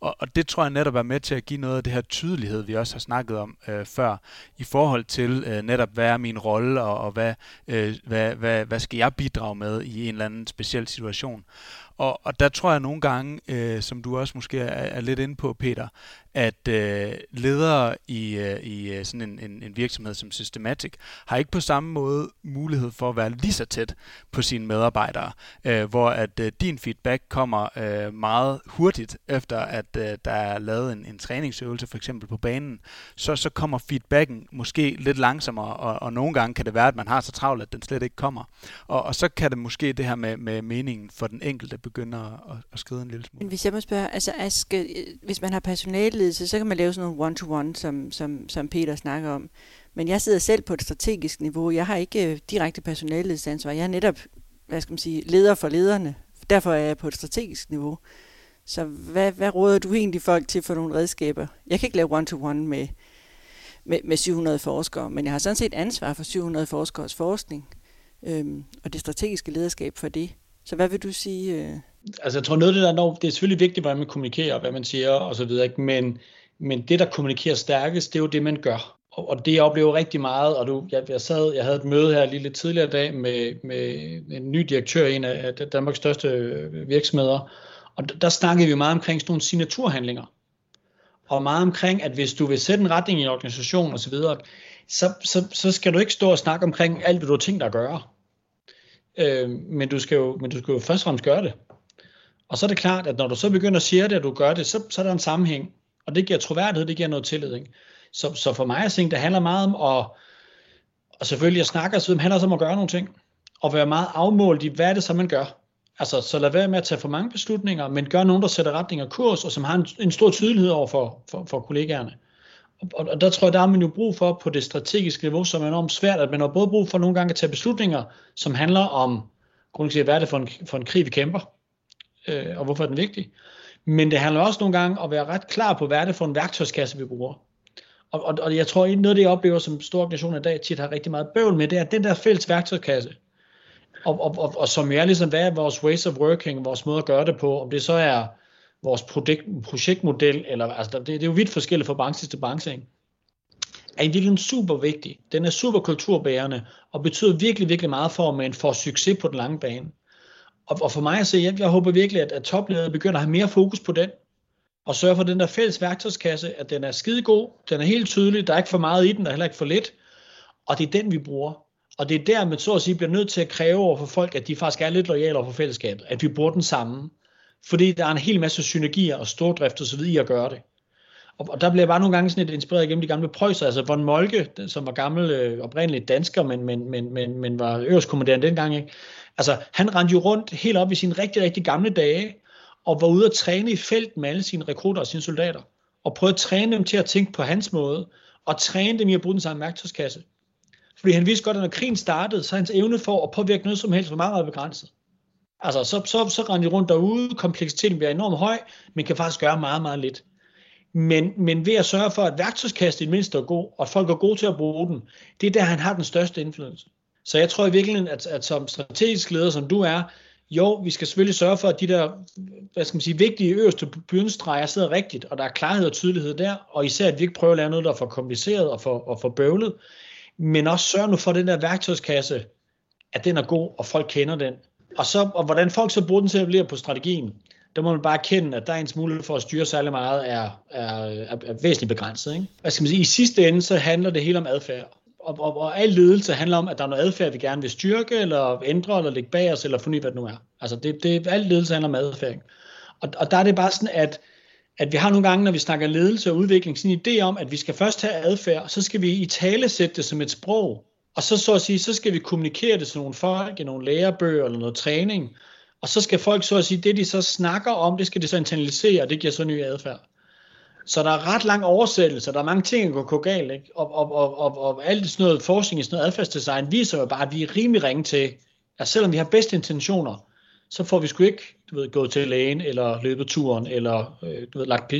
Og, og det tror jeg netop er med til at give noget af det her tydelighed, vi også har snakket om øh, før, i forhold til øh, netop, hvad er min rolle, og, og hvad, øh, hvad, hvad, hvad skal jeg bidrage med i en eller anden speciel situation. Og, og der tror jeg nogle gange, øh, som du også måske er, er lidt inde på, Peter, at øh, ledere i, øh, i øh, sådan en, en, en virksomhed som Systematic har ikke på samme måde mulighed for at være lige så tæt på sine medarbejdere, øh, hvor at øh, din feedback kommer øh, meget hurtigt efter at øh, der er lavet en, en træningsøvelse for eksempel på banen, så, så kommer feedbacken måske lidt langsommere, og, og nogle gange kan det være, at man har så travlt, at den slet ikke kommer. Og, og så kan det måske det her med, med meningen for den enkelte begynder at, at skride en lille smule. Men hvis jeg må spørge, altså Aske, øh, hvis man har personale personalledelse, så kan man lave sådan nogle one-to-one, som, som, som Peter snakker om. Men jeg sidder selv på et strategisk niveau. Jeg har ikke øh, direkte personalledelsesansvar. Jeg er netop, hvad skal man sige, leder for lederne. Derfor er jeg på et strategisk niveau. Så hvad, hvad råder du egentlig folk til for nogle redskaber? Jeg kan ikke lave one-to-one med, med, med 700 forskere, men jeg har sådan set ansvar for 700 forskeres forskning øhm, og det strategiske lederskab for det. Så hvad vil du sige? Øh? Altså jeg tror noget af det, der når, det er selvfølgelig vigtigt, hvordan man kommunikerer, hvad man siger og så videre, ikke? men, men det, der kommunikerer stærkest, det er jo det, man gør. Og, og det jeg oplever rigtig meget, og du, jeg, jeg, sad, jeg havde et møde her lige lidt tidligere i dag med, med en ny direktør i en af Danmarks største øh, virksomheder, og der snakkede vi meget omkring sådan nogle signaturhandlinger. Og meget omkring, at hvis du vil sætte en retning i en organisation osv., så, så, så, så skal du ikke stå og snakke omkring alt, hvad du har tænkt dig at gøre. Øh, men, du skal jo, men du skal jo først og fremmest gøre det. Og så er det klart, at når du så begynder at sige det, at du gør det, så, så er der en sammenhæng. Og det giver troværdighed, det giver noget tillid. Ikke? Så, så for mig at det handler meget om at, og selvfølgelig at snakke og så handler også om at gøre nogle ting. Og være meget afmålt i, hvad er det så, man gør. Altså, så lad være med at tage for mange beslutninger, men gør nogen, der sætter retning og kurs, og som har en, en stor tydelighed over for, for, for kollegaerne. Og, og der tror jeg, der har man jo brug for på det strategiske niveau, som er enormt svært, at man har både brug for nogle gange at tage beslutninger, som handler om, grundlæggende hvad er det for en, for en krig, vi kæmper, øh, og hvorfor er den vigtig. Men det handler også nogle gange om at være ret klar på, hvad er det for en værktøjskasse, vi bruger. Og, og, og jeg tror, at noget af det, jeg oplever som store organisationer i dag, tit har rigtig meget bøvl med, det er den der fælles værktøjskasse. Og, og, og, og som er ligesom, hvad er vores ways of working, vores måde at gøre det på, om det så er vores projekt, projektmodel, eller, altså det, det er jo vidt forskelligt fra branche til branche, ikke? er virkelig super vigtig. Den er super kulturbærende, og betyder virkelig, virkelig meget for, at man får succes på den lange bane. Og, og for mig at se, jeg, jeg håber virkelig, at, at topledere begynder at have mere fokus på den, og sørge for, den der fælles værktøjskasse, at den er skide god, den er helt tydelig, der er ikke for meget i den, der er heller ikke for lidt, og det er den, vi bruger. Og det er der, man så at sige bliver nødt til at kræve over for folk, at de faktisk er lidt lojale over for fællesskabet, at vi bruger den samme. Fordi der er en hel masse synergier og stordrift og så videre i at gøre det. Og, og der bliver jeg bare nogle gange sådan lidt inspireret igennem de gamle prøjser, altså Von Molke, som var gammel øh, oprindeligt dansker, men, men, men, men, men var øverstkommanderende dengang, ikke? Altså, han rendte jo rundt helt op i sine rigtig, rigtig gamle dage, og var ude at træne i felt med alle sine rekrutter og sine soldater, og prøvede at træne dem til at tænke på hans måde, og træne dem i at bruge den samme værktøjskasse. Fordi han vidste godt, at når krigen startede, så hans evne for at påvirke noget som helst var meget, meget begrænset. Altså, så, så, så rendte de rundt derude, kompleksiteten bliver enormt høj, men kan faktisk gøre meget, meget lidt. Men, men ved at sørge for, at værktøjskastet i mindst er god, og at folk er gode til at bruge den, det er der, han har den største indflydelse. Så jeg tror i virkeligheden, at, at som strategisk leder, som du er, jo, vi skal selvfølgelig sørge for, at de der, hvad skal man sige, vigtige øverste byrdenstreger sidder rigtigt, og der er klarhed og tydelighed der, og især at vi ikke prøver at lave noget, der er for kompliceret og for, og for bøvlet, men også sørge nu for, at den der værktøjskasse, at den er god, og folk kender den. Og, så, og hvordan folk så bruger den til at blive på strategien, der må man bare kende, at der er en mulighed for at styre særlig meget, er, er, er, er væsentligt begrænset. Ikke? Hvad skal man sige? I sidste ende, så handler det hele om adfærd. Og, og, og al ledelse handler om, at der er noget adfærd, vi gerne vil styrke, eller ændre, eller lægge bag os, eller forny, hvad det nu er. Altså, det, det, al ledelse handler om adfærd. Og, og der er det bare sådan, at, at vi har nogle gange, når vi snakker ledelse og udvikling, sådan en idé om, at vi skal først have adfærd, og så skal vi i tale sætte det som et sprog, og så så at sige, så skal vi kommunikere det til nogle folk, i nogle lærebøger eller noget træning, og så skal folk så at sige, det de så snakker om, det skal de så internalisere, og det giver så ny adfærd. Så der er ret lang oversættelse, der er mange ting, der kan gå galt, ikke? Og, og, og, og, og alt sådan noget forskning i sådan noget adfærdsdesign viser jo bare, at vi er rimelig ringe til, at selvom vi har bedste intentioner, så får vi sgu ikke du ved, gået til lægen, eller løbet turen, eller øh, du ved, lagt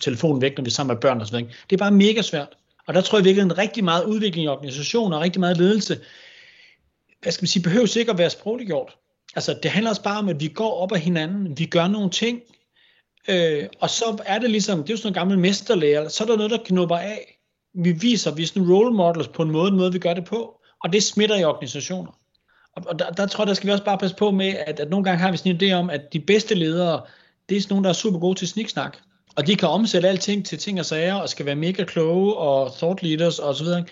telefonen væk, når vi er sammen med børn og sådan noget. Det er bare mega svært. Og der tror jeg virkelig, en rigtig meget udvikling i organisationer og rigtig meget ledelse, hvad skal man sige, behøver ikke at være sprogligt gjort. Altså, det handler også bare om, at vi går op ad hinanden, vi gør nogle ting, øh, og så er det ligesom, det er jo sådan en gammel mesterlærer, så er der noget, der knupper af. Vi viser, vi er sådan role models på en måde, en måde, vi gør det på, og det smitter i organisationer. Og, og der, der tror jeg, der skal vi også bare passe på med, at, at nogle gange har vi sådan en idé om, at de bedste ledere, det er sådan nogle, der er super gode til sniksnak. Og de kan omsætte alting til ting og sager, og skal være mega kloge, og thought leaders, og så videre.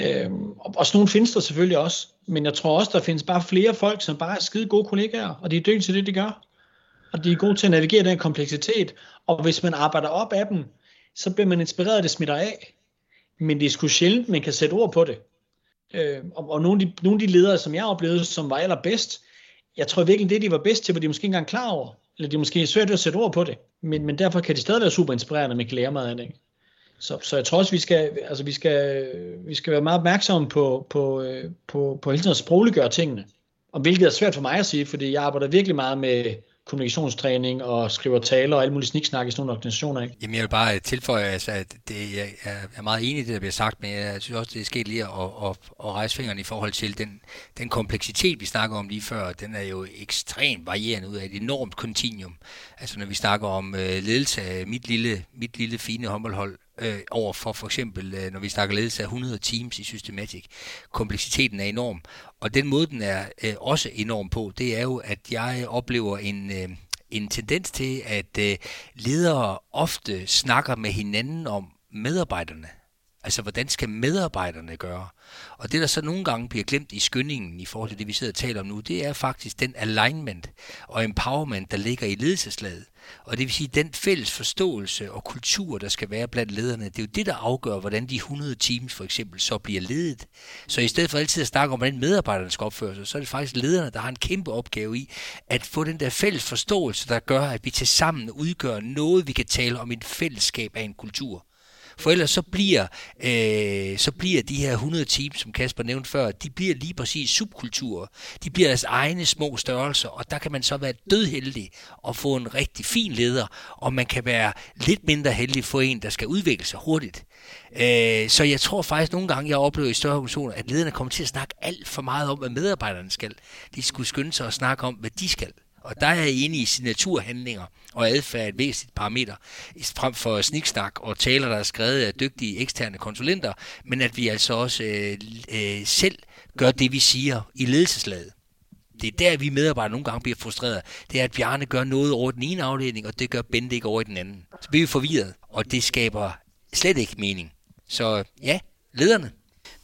Øhm, og, og sådan nogle findes der selvfølgelig også. Men jeg tror også, der findes bare flere folk, som bare er skide gode kollegaer, og de er dygtige til det, de gør. Og de er gode til at navigere den kompleksitet. Og hvis man arbejder op af dem, så bliver man inspireret, og det smitter af. Men det er sgu sjældent, man kan sætte ord på det. Øh, og, og nogle, af de, nogle af de ledere, som jeg oplevede, som var allerbedst, jeg tror virkelig, det de var bedst til, var de måske ikke engang klar over. Eller de måske svært at sætte ord på det. Men, men derfor kan de stadig være super inspirerende, man kan lære meget af det. Så, så jeg tror også, vi skal, altså vi skal, vi skal være meget opmærksomme på, på, øh, på, på hele tiden at sprogliggøre tingene. Og hvilket er svært for mig at sige, fordi jeg arbejder virkelig meget med kommunikationstræning og skriver taler og alt muligt sniksnak i sådan nogle organisationer. Ikke? Jamen jeg vil bare øh, tilføje, altså, at det, jeg er meget enig i det, der bliver sagt, men jeg synes også, det er sket lige at, at, at rejse fingrene i forhold til den, den kompleksitet, vi snakker om lige før. Den er jo ekstremt varierende ud af et enormt kontinuum. Altså når vi snakker om øh, ledelse af mit lille, mit lille fine håndboldhold, øh, over for for eksempel, øh, når vi snakker ledelse af 100 teams i Systematic. Kompleksiteten er enorm. Og den måde, den er øh, også enorm på, det er jo, at jeg oplever en, øh, en tendens til, at øh, ledere ofte snakker med hinanden om medarbejderne. Altså, hvordan skal medarbejderne gøre? Og det, der så nogle gange bliver glemt i skyndingen i forhold til det, vi sidder og taler om nu, det er faktisk den alignment og empowerment, der ligger i ledelseslaget. Og det vil sige, den fælles forståelse og kultur, der skal være blandt lederne, det er jo det, der afgør, hvordan de 100 teams for eksempel så bliver ledet. Så i stedet for altid at snakke om, hvordan medarbejderne skal opføre sig, så er det faktisk lederne, der har en kæmpe opgave i at få den der fælles forståelse, der gør, at vi til sammen udgør noget, vi kan tale om et fællesskab af en kultur. For ellers så bliver, øh, så bliver de her 100 teams, som Kasper nævnte før, de bliver lige præcis subkulturer. De bliver deres egne små størrelser, og der kan man så være dødheldig og få en rigtig fin leder, og man kan være lidt mindre heldig for en, der skal udvikle sig hurtigt. Øh, så jeg tror faktisk nogle gange, jeg oplever i større organisationer, at lederne kommer til at snakke alt for meget om, hvad medarbejderne skal. De skulle skynde sig at snakke om, hvad de skal. Og der er jeg enig i signaturhandlinger og adfærd et væsentligt parameter, frem for sniksnak og taler, der er skrevet af dygtige eksterne konsulenter, men at vi altså også øh, øh, selv gør det, vi siger i ledelseslaget. Det er der, vi medarbejdere nogle gange bliver frustreret. Det er, at Bjarne gør noget over den ene afdeling, og det gør Bente ikke over i den anden. Så bliver vi forvirret, og det skaber slet ikke mening. Så ja, lederne.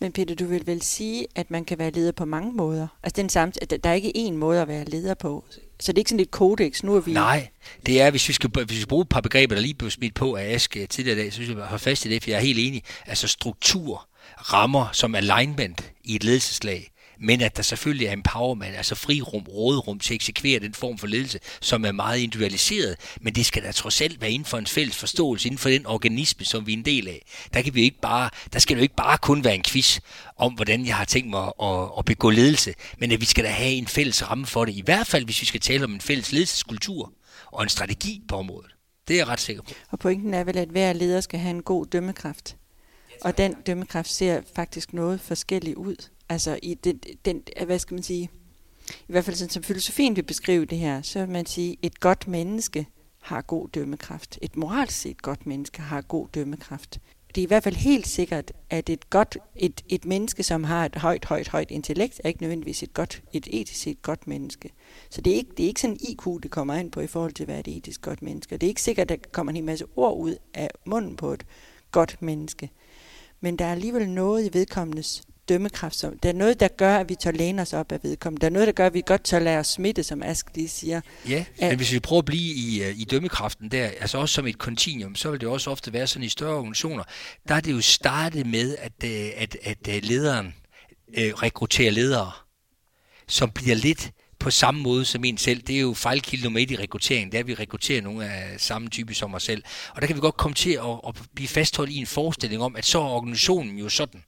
Men Peter, du vil vel sige, at man kan være leder på mange måder? Altså den samme, der er ikke én måde at være leder på. Så det er ikke sådan et kodex, nu er vi... Nej, det er, hvis vi skal, hvis vi skal bruge et par begreber, der lige blev smidt på af Aske øh, tidligere i dag, så synes jeg, at fast i det, for jeg er helt enig. Altså struktur, rammer som alignment i et ledelseslag men at der selvfølgelig er empowerment, altså frirum, råderum til at eksekvere den form for ledelse, som er meget individualiseret, men det skal da trods alt være inden for en fælles forståelse, inden for den organisme, som vi er en del af. Der, kan vi ikke bare, der skal det jo ikke bare kun være en quiz om, hvordan jeg har tænkt mig at, at begå ledelse, men at vi skal da have en fælles ramme for det, i hvert fald hvis vi skal tale om en fælles ledelseskultur og en strategi på området. Det er jeg ret sikker på. Og pointen er vel, at hver leder skal have en god dømmekraft. Og den dømmekraft ser faktisk noget forskelligt ud. Altså i den, den hvad skal man sige, i hvert fald sådan, som filosofien vil beskrive det her, så vil man sige, et godt menneske har god dømmekraft. Et moralsk set godt menneske har god dømmekraft. Det er i hvert fald helt sikkert, at et, godt, et, et menneske, som har et højt, højt, højt intellekt, er ikke nødvendigvis et, godt, et etisk set godt menneske. Så det er, ikke, det er ikke sådan IQ, det kommer ind på i forhold til, hvad er et etisk godt menneske. Det er ikke sikkert, at der kommer en hel masse ord ud af munden på et godt menneske. Men der er alligevel noget i vedkommendes dømmekraft. Som, der er noget, der gør, at vi tør læne os op af vedkommende. Der er noget, der gør, at vi godt tør lade os smitte, som Ask lige siger. Ja, at, men hvis vi prøver at blive i, øh, i dømmekraften der, altså også som et kontinuum, så vil det også ofte være sådan i større organisationer, der er det jo startet med, at, øh, at, at, at lederen øh, rekrutterer ledere, som bliver lidt på samme måde som en selv. Det er jo fejlkilde nummer et i rekrutteringen, det er, at vi rekrutterer nogle af samme type som os selv. Og der kan vi godt komme til at, at blive fastholdt i en forestilling om, at så er organisationen jo sådan.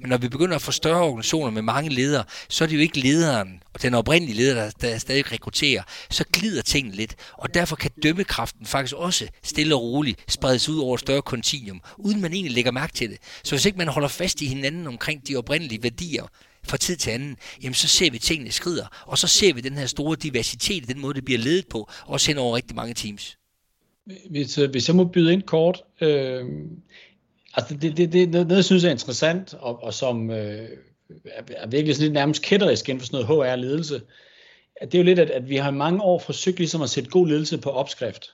Men når vi begynder at få større organisationer med mange ledere, så er det jo ikke lederen og den oprindelige leder, der, der stadig rekrutterer. Så glider tingene lidt. Og derfor kan dømmekraften faktisk også stille og roligt spredes ud over et større kontinuum, uden man egentlig lægger mærke til det. Så hvis ikke man holder fast i hinanden omkring de oprindelige værdier, fra tid til anden, jamen så ser vi tingene skrider, og så ser vi den her store diversitet i den måde, det bliver ledet på, også hen over rigtig mange teams. Hvis, øh, hvis jeg må byde ind kort, øh, Altså det, det, det, noget, jeg synes er interessant, og, og som øh, er virkelig sådan lidt nærmest kætterisk inden for sådan noget HR-ledelse, det er jo lidt, at, at vi har mange år forsøgt ligesom at sætte god ledelse på opskrift.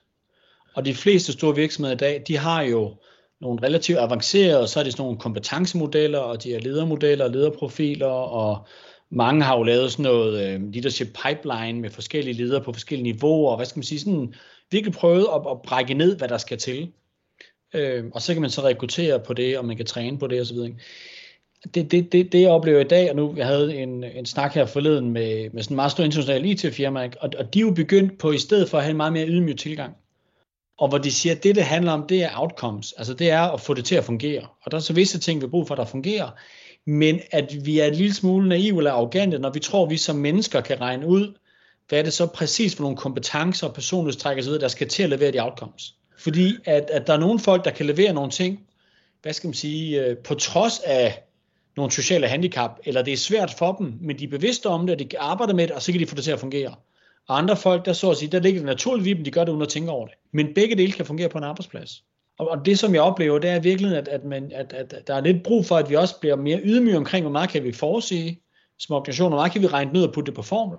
Og de fleste store virksomheder i dag, de har jo nogle relativt avancerede, og så er det sådan nogle kompetencemodeller, og de har ledermodeller og lederprofiler, og mange har jo lavet sådan noget øh, leadership pipeline med forskellige ledere på forskellige niveauer, og hvad skal man sige, sådan virkelig prøvet at, at brække ned, hvad der skal til. Øh, og så kan man så rekruttere på det, og man kan træne på det osv. Det, det, det, det jeg oplever i dag, og nu jeg havde en, en snak her forleden med, med sådan en meget stor international IT-firma, og, og de er jo begyndt på, i stedet for at have en meget mere ydmyg tilgang, og hvor de siger, at det, det handler om, det er outcomes. Altså det er at få det til at fungere. Og der er så visse ting, vi bruger for, der fungerer. Men at vi er en lille smule naive eller arrogante, når vi tror, at vi som mennesker kan regne ud, hvad er det så præcis for nogle kompetencer og personlighedstræk osv., der skal til at levere de outcomes. Fordi at, at der er nogle folk, der kan levere nogle ting, hvad skal man sige, øh, på trods af nogle sociale handicap, eller det er svært for dem, men de er bevidste om det, og de arbejder med det, og så kan de få det til at fungere. Og andre folk, der så at sige, der ligger det naturligt i dem, de gør det uden at tænke over det. Men begge dele kan fungere på en arbejdsplads. Og, og det, som jeg oplever, det er virkelig, at, at, man, at, at, at der er lidt brug for, at vi også bliver mere ydmyge omkring, hvor meget kan vi forudsige som organisation, hvor meget kan vi regne ned og putte det på formel.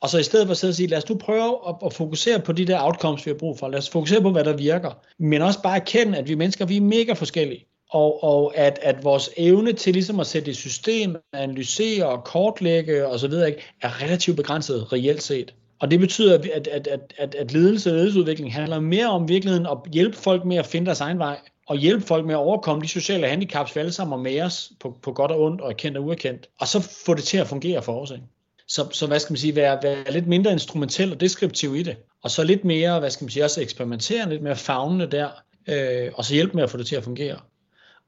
Og så i stedet for at sidde og sige, lad os nu prøve at, at fokusere på de der outcomes, vi har brug for. Lad os fokusere på, hvad der virker. Men også bare erkende, at vi mennesker, vi er mega forskellige. Og, og at, at vores evne til ligesom at sætte et system, analysere og kortlægge osv., er relativt begrænset reelt set. Og det betyder, at, at, at, at, at ledelse og ledelsesudvikling handler mere om virkeligheden at hjælpe folk med at finde deres egen vej, og hjælpe folk med at overkomme de sociale handicaps, vi alle sammen med os på, på godt og ondt, og erkendt og uerkendt, og så få det til at fungere for os. Ikke? Så, så hvad skal man sige, være, være lidt mindre instrumentel og deskriptiv i det. Og så lidt mere, hvad skal man sige, også eksperimentere, lidt mere fagnende der, øh, og så hjælpe med at få det til at fungere.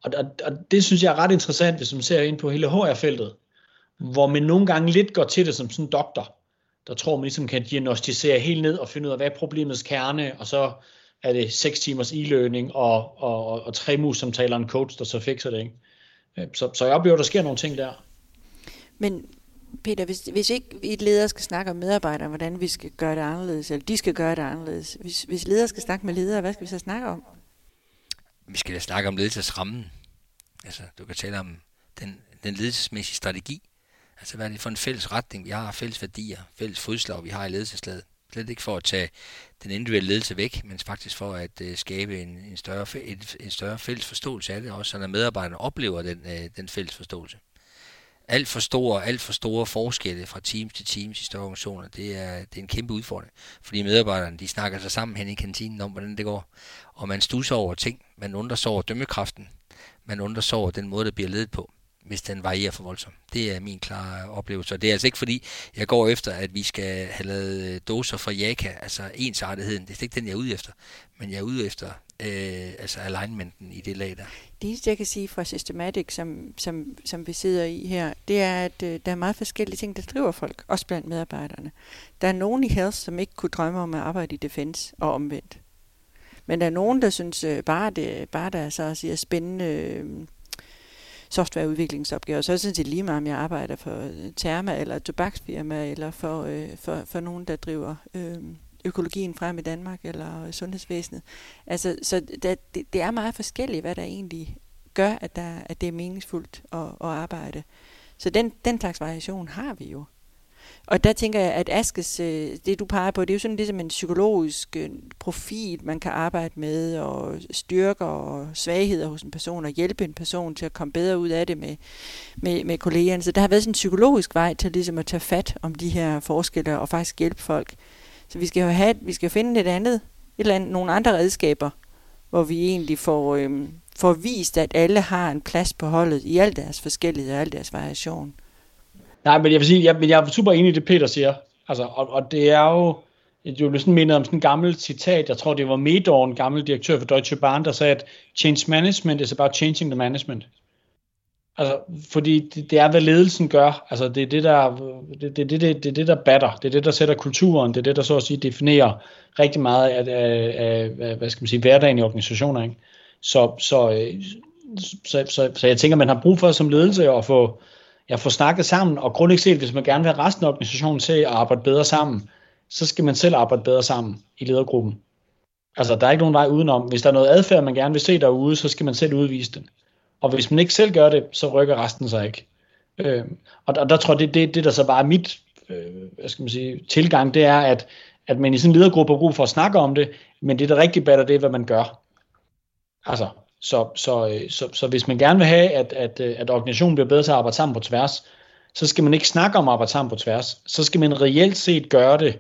Og, og, og det synes jeg er ret interessant, hvis man ser ind på hele HR-feltet, hvor man nogle gange lidt går til det som sådan en doktor, der tror man ligesom kan diagnostisere helt ned og finde ud af, hvad er problemets kerne, og så er det 6 timers e-learning og, og, og, og tre mus, som taler en coach, der så fikser det. Ikke? Øh, så, så jeg oplever, at der sker nogle ting der. Men Peter, hvis, hvis ikke et leder skal snakke om medarbejdere, hvordan vi skal gøre det anderledes, eller de skal gøre det anderledes. Hvis, hvis ledere skal snakke med ledere, hvad skal vi så snakke om? Vi skal da snakke om ledelsesrammen. Altså, du kan tale om den, den ledelsesmæssige strategi. Altså, hvad er det for en fælles retning? Vi har fælles værdier, fælles fodslag, vi har i ledelseslaget. Slet ikke for at tage den individuelle ledelse væk, men faktisk for at uh, skabe en, en, større, en, en større fælles forståelse af det, også så medarbejderne oplever den, uh, den fælles forståelse alt for store, alt for store forskelle fra teams til teams i større organisationer, det er, det er en kæmpe udfordring. Fordi medarbejderne, de snakker sig sammen hen i kantinen om, hvordan det går. Og man stusser over ting. Man undrer sig over dømmekraften. Man undrer sig over den måde, der bliver ledet på hvis den varierer for voldsomt. Det er min klare oplevelse. Og det er altså ikke fordi, jeg går efter, at vi skal have lavet øh, doser fra Jaka, altså ensartetheden. Det er ikke den, jeg er ude efter. Men jeg er ude efter øh, altså alignmenten i det lag der. Det eneste, jeg kan sige fra Systematic, som, som, som vi sidder i her, det er, at øh, der er meget forskellige ting, der driver folk, også blandt medarbejderne. Der er nogen i health, som ikke kunne drømme om at arbejde i defense og omvendt. Men der er nogen, der synes øh, bare, det, bare der så at sige, er spændende... Øh, softwareudviklingsopgaver. Så er det sådan set lige meget, om jeg arbejder for øh, Therma eller et tobaksfirma, eller for, øh, for, for nogen, der driver øh, økologien frem i Danmark, eller øh, sundhedsvæsenet. Altså, så det, det, det er meget forskelligt, hvad der egentlig gør, at, der, at det er meningsfuldt at, at arbejde. Så den, den slags variation har vi jo. Og der tænker jeg, at Askes, øh, det du peger på, det er jo sådan ligesom en psykologisk øh, profil, man kan arbejde med, og styrker og svagheder hos en person, og hjælpe en person til at komme bedre ud af det med, med, med kollegerne. Så der har været sådan en psykologisk vej til ligesom at tage fat om de her forskelle, og faktisk hjælpe folk. Så vi skal jo have, vi skal finde et andet, et eller andet, nogle andre redskaber, hvor vi egentlig får, øhm, får vist, at alle har en plads på holdet i al deres forskellighed og al deres variation. Nej, men jeg vil sige, jeg, jeg er super enig i det, Peter siger. Altså, og, og det er jo, det er bliver sådan mindet om sådan en gammel citat, jeg tror det var Medorn, en gammel direktør for Deutsche Bahn, der sagde, at change management is about changing the management. Altså, fordi det, det er, hvad ledelsen gør. Altså, det er det, der, det, det, det, det, det, det, der batter. Det er det, der sætter kulturen. Det er det, der så at sige definerer rigtig meget af, af, af, af hvad skal man sige, hverdagen i organisationer. Ikke? Så, så, så, så, så, så, jeg tænker, man har brug for som ledelse at få, jeg får snakket sammen, og grundlæggende set, hvis man gerne vil have resten af organisationen til at arbejde bedre sammen, så skal man selv arbejde bedre sammen i ledergruppen. Altså, der er ikke nogen vej udenom. Hvis der er noget adfærd, man gerne vil se derude, så skal man selv udvise den. Og hvis man ikke selv gør det, så rykker resten sig ikke. Øh, og, og der tror jeg, det, det, det der så bare er mit øh, hvad skal man sige, tilgang, det er, at, at man i sådan en ledergruppe har brug for at snakke om det, men det, der rigtig batter, det er, hvad man gør. Altså, så, så, øh, så, så hvis man gerne vil have, at, at, øh, at organisationen bliver bedre til at arbejde sammen på tværs, så skal man ikke snakke om at arbejde sammen på tværs. Så skal man reelt set gøre det,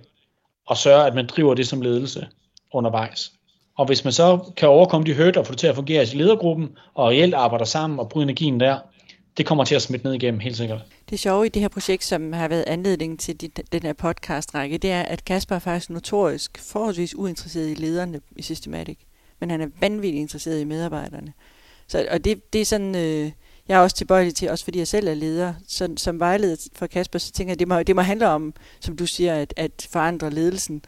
og sørge, at man driver det som ledelse undervejs. Og hvis man så kan overkomme de hørte og få det til at fungere i ledergruppen, og reelt arbejder sammen og bruger energien der, det kommer til at smitte ned igennem, helt sikkert. Det sjove i det her projekt, som har været anledning til den her podcast-række, det er, at Kasper er faktisk notorisk forholdsvis uinteresseret i lederne i Systematic men han er vanvittigt interesseret i medarbejderne. Så, og det, det er sådan, øh, jeg er også tilbøjelig til, også fordi jeg selv er leder, så, som vejleder for Kasper, så tænker jeg, det må, det må handle om, som du siger, at, at forandre ledelsen,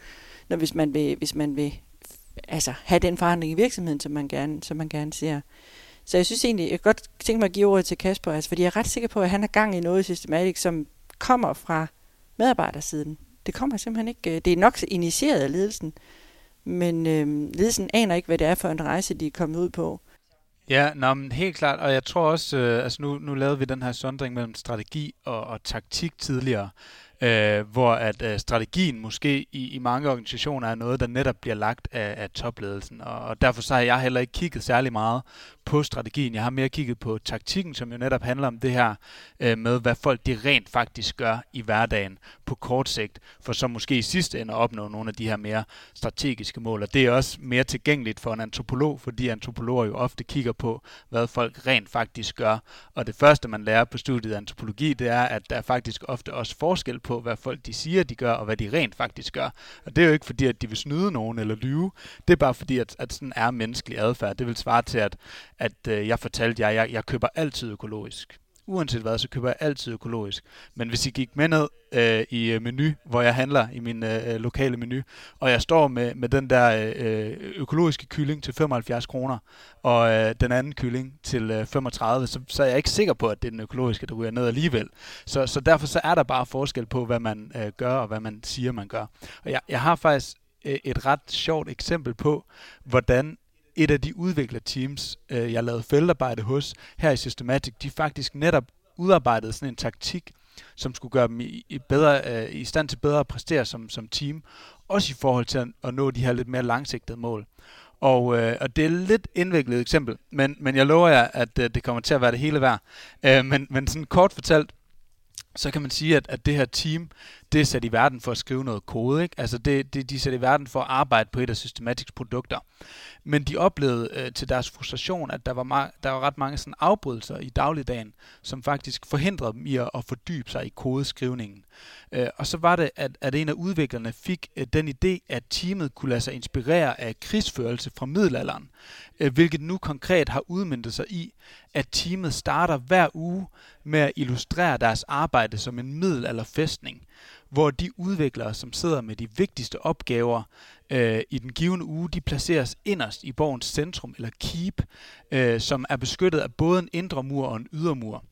når hvis man vil, hvis man vil altså, have den forandring i virksomheden, som man gerne, som man gerne ser. Så jeg synes egentlig, jeg kan godt tænke mig at give ordet til Kasper, altså, fordi jeg er ret sikker på, at han har gang i noget systematisk, som kommer fra medarbejdersiden. Det kommer simpelthen ikke, øh, det er nok initieret af ledelsen, men øh, ledelsen aner ikke, hvad det er for en rejse, de er kommet ud på. Ja, nå, men helt klart, og jeg tror også, øh, altså nu, nu lavede vi den her sondring mellem strategi og, og taktik tidligere, øh, hvor at øh, strategien måske i, i mange organisationer er noget, der netop bliver lagt af, af topledelsen, og, og derfor så har jeg heller ikke kigget særlig meget på strategien. Jeg har mere kigget på taktikken, som jo netop handler om det her øh, med, hvad folk de rent faktisk gør i hverdagen på kort sigt, for så måske i sidste ende at opnå nogle af de her mere strategiske mål. Og det er også mere tilgængeligt for en antropolog, fordi antropologer jo ofte kigger på, hvad folk rent faktisk gør. Og det første, man lærer på studiet af antropologi, det er, at der er faktisk ofte også forskel på, hvad folk de siger, de gør, og hvad de rent faktisk gør. Og det er jo ikke fordi, at de vil snyde nogen eller lyve. Det er bare fordi, at, at sådan er menneskelig adfærd. Det vil svare til, at at øh, jeg fortalte jer, at jeg, jeg køber altid økologisk. Uanset hvad, så køber jeg altid økologisk. Men hvis I gik med ned øh, i øh, menu, hvor jeg handler i min øh, øh, lokale menu, og jeg står med, med den der øh, økologiske kylling til 75 kroner, og øh, den anden kylling til øh, 35, så, så er jeg ikke sikker på, at det er den økologiske, der ryger ned alligevel. Så, så derfor så er der bare forskel på, hvad man øh, gør, og hvad man siger, man gør. Og jeg, jeg har faktisk øh, et ret sjovt eksempel på, hvordan et af de udviklerteams, øh, jeg lavede feltarbejde hos her i Systematic, de faktisk netop udarbejdede sådan en taktik, som skulle gøre dem i, i, bedre, øh, i stand til bedre at præstere som, som team, også i forhold til at, at nå de her lidt mere langsigtede mål. Og, øh, og det er et lidt indviklet eksempel, men, men jeg lover jer, at øh, det kommer til at være det hele værd. Øh, men, men sådan kort fortalt, så kan man sige, at, at det her team, det er sat i verden for at skrive noget kode. Ikke? Altså det, det, de er sat i verden for at arbejde på et af Systematics produkter. Men de oplevede øh, til deres frustration, at der var, der var ret mange sådan afbrydelser i dagligdagen, som faktisk forhindrede dem i at, at fordybe sig i kodeskrivningen. Øh, og så var det, at, at en af udviklerne fik øh, den idé, at teamet kunne lade sig inspirere af krigsførelse fra middelalderen, øh, hvilket nu konkret har udmyndtet sig i, at teamet starter hver uge med at illustrere deres arbejde som en middelalderfæstning, hvor de udviklere, som sidder med de vigtigste opgaver øh, i den givende uge, de placeres inderst i borgens centrum, eller keep, øh, som er beskyttet af både en indre mur og en ydermur.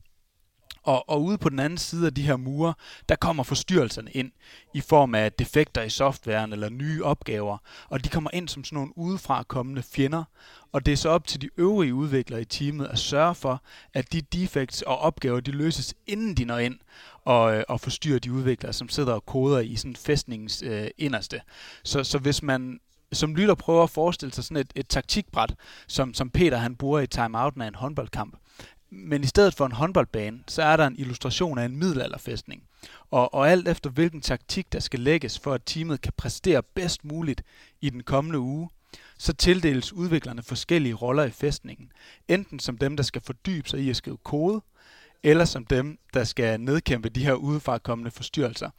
Og, og ude på den anden side af de her mure, der kommer forstyrrelserne ind i form af defekter i softwaren eller nye opgaver. Og de kommer ind som sådan nogle udefra kommende fjender. Og det er så op til de øvrige udviklere i teamet at sørge for, at de defects og opgaver, de løses inden de når ind og, øh, og forstyrrer de udviklere, som sidder og koder i sådan fæstningens øh, inderste. Så, så hvis man som lytter prøver at forestille sig sådan et, et taktikbræt, som, som Peter han bruger i timeouten af en håndboldkamp, men i stedet for en håndboldbane, så er der en illustration af en middelalderfæstning. Og, og alt efter hvilken taktik, der skal lægges for, at teamet kan præstere bedst muligt i den kommende uge, så tildeles udviklerne forskellige roller i fæstningen. Enten som dem, der skal fordybe sig i at skrive kode, eller som dem, der skal nedkæmpe de her udefrakommende forstyrrelser.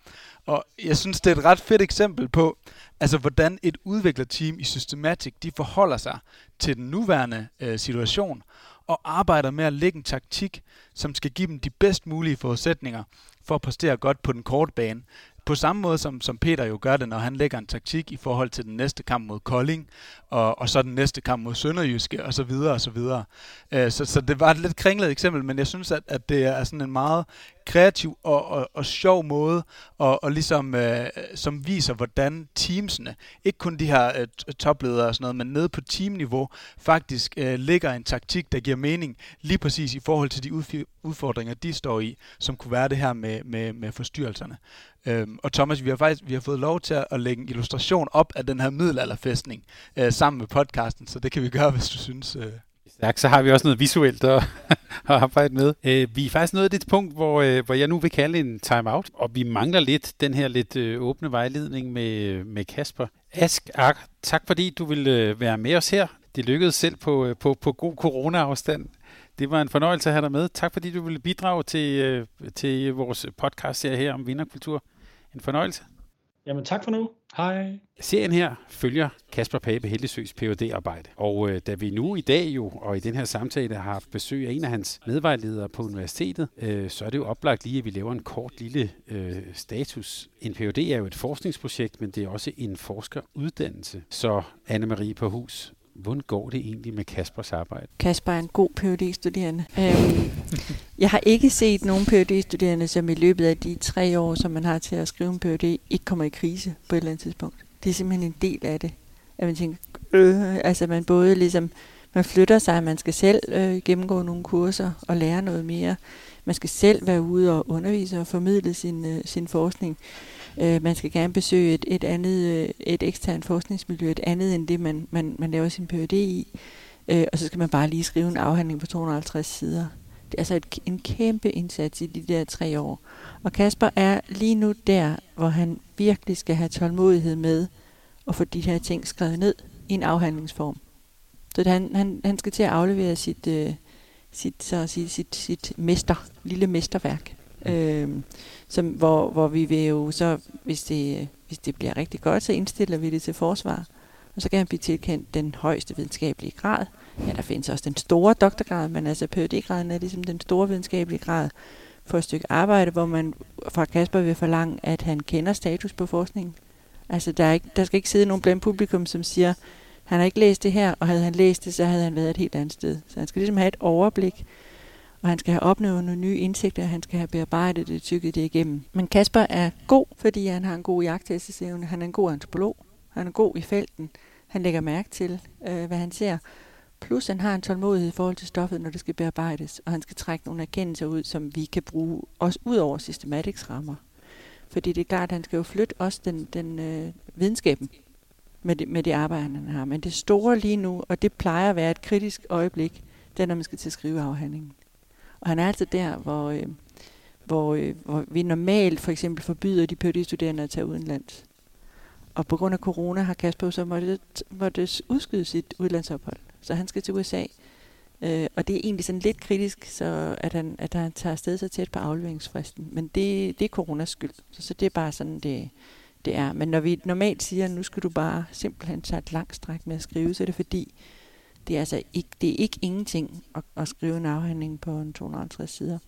Og jeg synes, det er et ret fedt eksempel på, altså hvordan et udviklerteam i Systematic, de forholder sig til den nuværende øh, situation, og arbejder med at lægge en taktik, som skal give dem de bedst mulige forudsætninger for at præstere godt på den korte bane. På samme måde som, som Peter jo gør det, når han lægger en taktik i forhold til den næste kamp mod Kolding, og, og så den næste kamp mod Sønderjyske, og så videre, og så videre. Øh, så, så det var et lidt kringlet eksempel, men jeg synes, at, at det er sådan en meget kreativ og, og, og sjov måde, og, og ligesom øh, som viser, hvordan teamsene, ikke kun de her øh, topledere og sådan noget, men nede på teamniveau, faktisk øh, ligger en taktik, der giver mening lige præcis i forhold til de udfordringer, de står i, som kunne være det her med, med, med forstyrrelserne. Øhm, og Thomas, vi har faktisk vi har fået lov til at lægge en illustration op af den her middelalderfæstning øh, sammen med podcasten, så det kan vi gøre, [LAUGHS] hvis du synes... Øh, stærkt. så har vi også noget visuelt at, [LAUGHS] at arbejde med. Øh, vi er faktisk nået til et punkt, hvor, øh, hvor jeg nu vil kalde en timeout, og vi mangler lidt den her lidt øh, åbne vejledning med, med Kasper. Ask Ak, tak fordi du ville øh, være med os her. Det lykkedes selv på, øh, på, på god corona-afstand. Det var en fornøjelse at have dig med. Tak fordi du ville bidrage til, øh, til vores podcast her om vinderkultur. En fornøjelse. Jamen tak for nu. Hej. Serien her følger Kasper Pape Heldesøs phd arbejde Og øh, da vi nu i dag jo, og i den her samtale, har haft besøg af en af hans medvejledere på universitetet, øh, så er det jo oplagt lige, at vi laver en kort lille øh, status. En Ph.D. er jo et forskningsprojekt, men det er også en forskeruddannelse. Så Anne-Marie på hus, Hvordan går det egentlig med Kaspers arbejde? Kasper er en god phd studerende øhm, jeg har ikke set nogen phd studerende som i løbet af de tre år, som man har til at skrive en Ph.D., ikke kommer i krise på et eller andet tidspunkt. Det er simpelthen en del af det. At man tænker, øh, altså man både ligesom, man flytter sig, man skal selv øh, gennemgå nogle kurser og lære noget mere. Man skal selv være ude og undervise og formidle sin, øh, sin forskning. Øh, man skal gerne besøge et, et andet, øh, et eksternt forskningsmiljø, et andet end det, man, man, man laver sin Ph.D. i. Øh, og så skal man bare lige skrive en afhandling på 250 sider. Det er altså et, en kæmpe indsats i de der tre år. Og Kasper er lige nu der, hvor han virkelig skal have tålmodighed med at få de her ting skrevet ned i en afhandlingsform. Så han, han, han skal til at aflevere sit, øh, sit, så at sige, sit, sit mester, lille mesterværk. Øh, som, hvor, hvor vi vil jo så, hvis det, hvis det bliver rigtig godt, så indstiller vi det til forsvar. Og så kan han blive tilkendt den højeste videnskabelige grad. Ja, der findes også den store doktorgrad, men altså Ph.D.-graden er ligesom den store videnskabelige grad for et stykke arbejde, hvor man fra Kasper vil forlange, at han kender status på forskningen. Altså, der, er ikke, der skal ikke sidde nogen blandt publikum, som siger, han har ikke læst det her, og havde han læst det, så havde han været et helt andet sted. Så han skal ligesom have et overblik, og han skal have opnået nogle nye indsigter, og han skal have bearbejdet det, tykket det igennem. Men Kasper er god, fordi han har en god jagttagelsesevne, han er en god antropolog, han er god i felten, han lægger mærke til, øh, hvad han ser, plus han har en tålmodighed i forhold til stoffet, når det skal bearbejdes, og han skal trække nogle erkendelser ud, som vi kan bruge også ud over systematics rammer. Fordi det er klart, at han skal jo flytte også den, den øh, videnskaben med det, med det arbejde, han har. Men det store lige nu, og det plejer at være et kritisk øjeblik, det er, når man skal til at skrive afhandlingen. Og han er altså der, hvor, øh, hvor, øh, hvor vi normalt for eksempel forbyder de phd at tage udenlands. Og på grund af corona har Kasper så måtte, måtte udskyde sit udlandsophold. Så han skal til USA. Øh, og det er egentlig sådan lidt kritisk, så at han, at han tager afsted så tæt på afleveringsfristen. Men det, det er coronas skyld. Så, så det er bare sådan, det, det er. Men når vi normalt siger, at nu skal du bare simpelthen tage et langt stræk med at skrive, så er det fordi, det er altså ikke, det er ikke ingenting at, at skrive en afhandling på en 250 sider.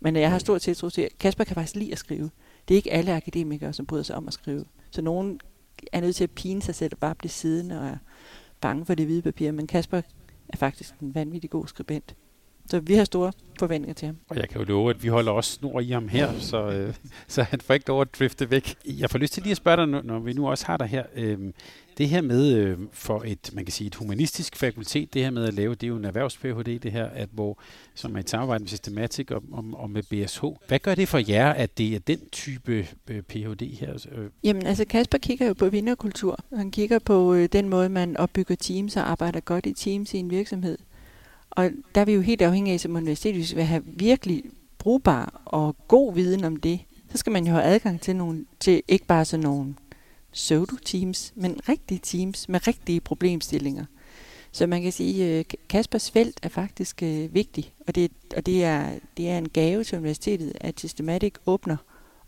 Men jeg har stor tiltro til, at Kasper kan faktisk lide at skrive. det er ikke alle akademikere, som bryder sig om at skrive. Så nogen er nødt til at pine sig selv og bare blive siddende og er bange for det hvide papir. Men Kasper er faktisk en vanvittig god skribent. Så vi har store forventninger til ham. Og jeg kan jo love, at vi holder også snor i ham her, så, øh, så han får ikke lov at drifte væk. Jeg får lyst til lige at spørge dig, når vi nu også har dig her. Øh, det her med øh, for et, man kan sige, et humanistisk fakultet, det her med at lave, det er jo en erhvervs-PhD, det her, at hvor, som er et samarbejde med Systematik og, og, og med BSH. Hvad gør det for jer, at det er den type øh, Ph.D. her? Altså, øh, Jamen altså Kasper kigger jo på vinderkultur. Han kigger på øh, den måde, man opbygger teams og arbejder godt i teams i en virksomhed. Og der er vi jo helt afhængige af som universitet, hvis vi vil have virkelig brugbar og god viden om det, så skal man jo have adgang til, nogle, til ikke bare sådan nogle pseudo-teams, men rigtige teams med rigtige problemstillinger. Så man kan sige, øh, at Kaspers felt er faktisk øh, vigtig, og, det, og det, er, det er en gave til universitetet, at Systematic åbner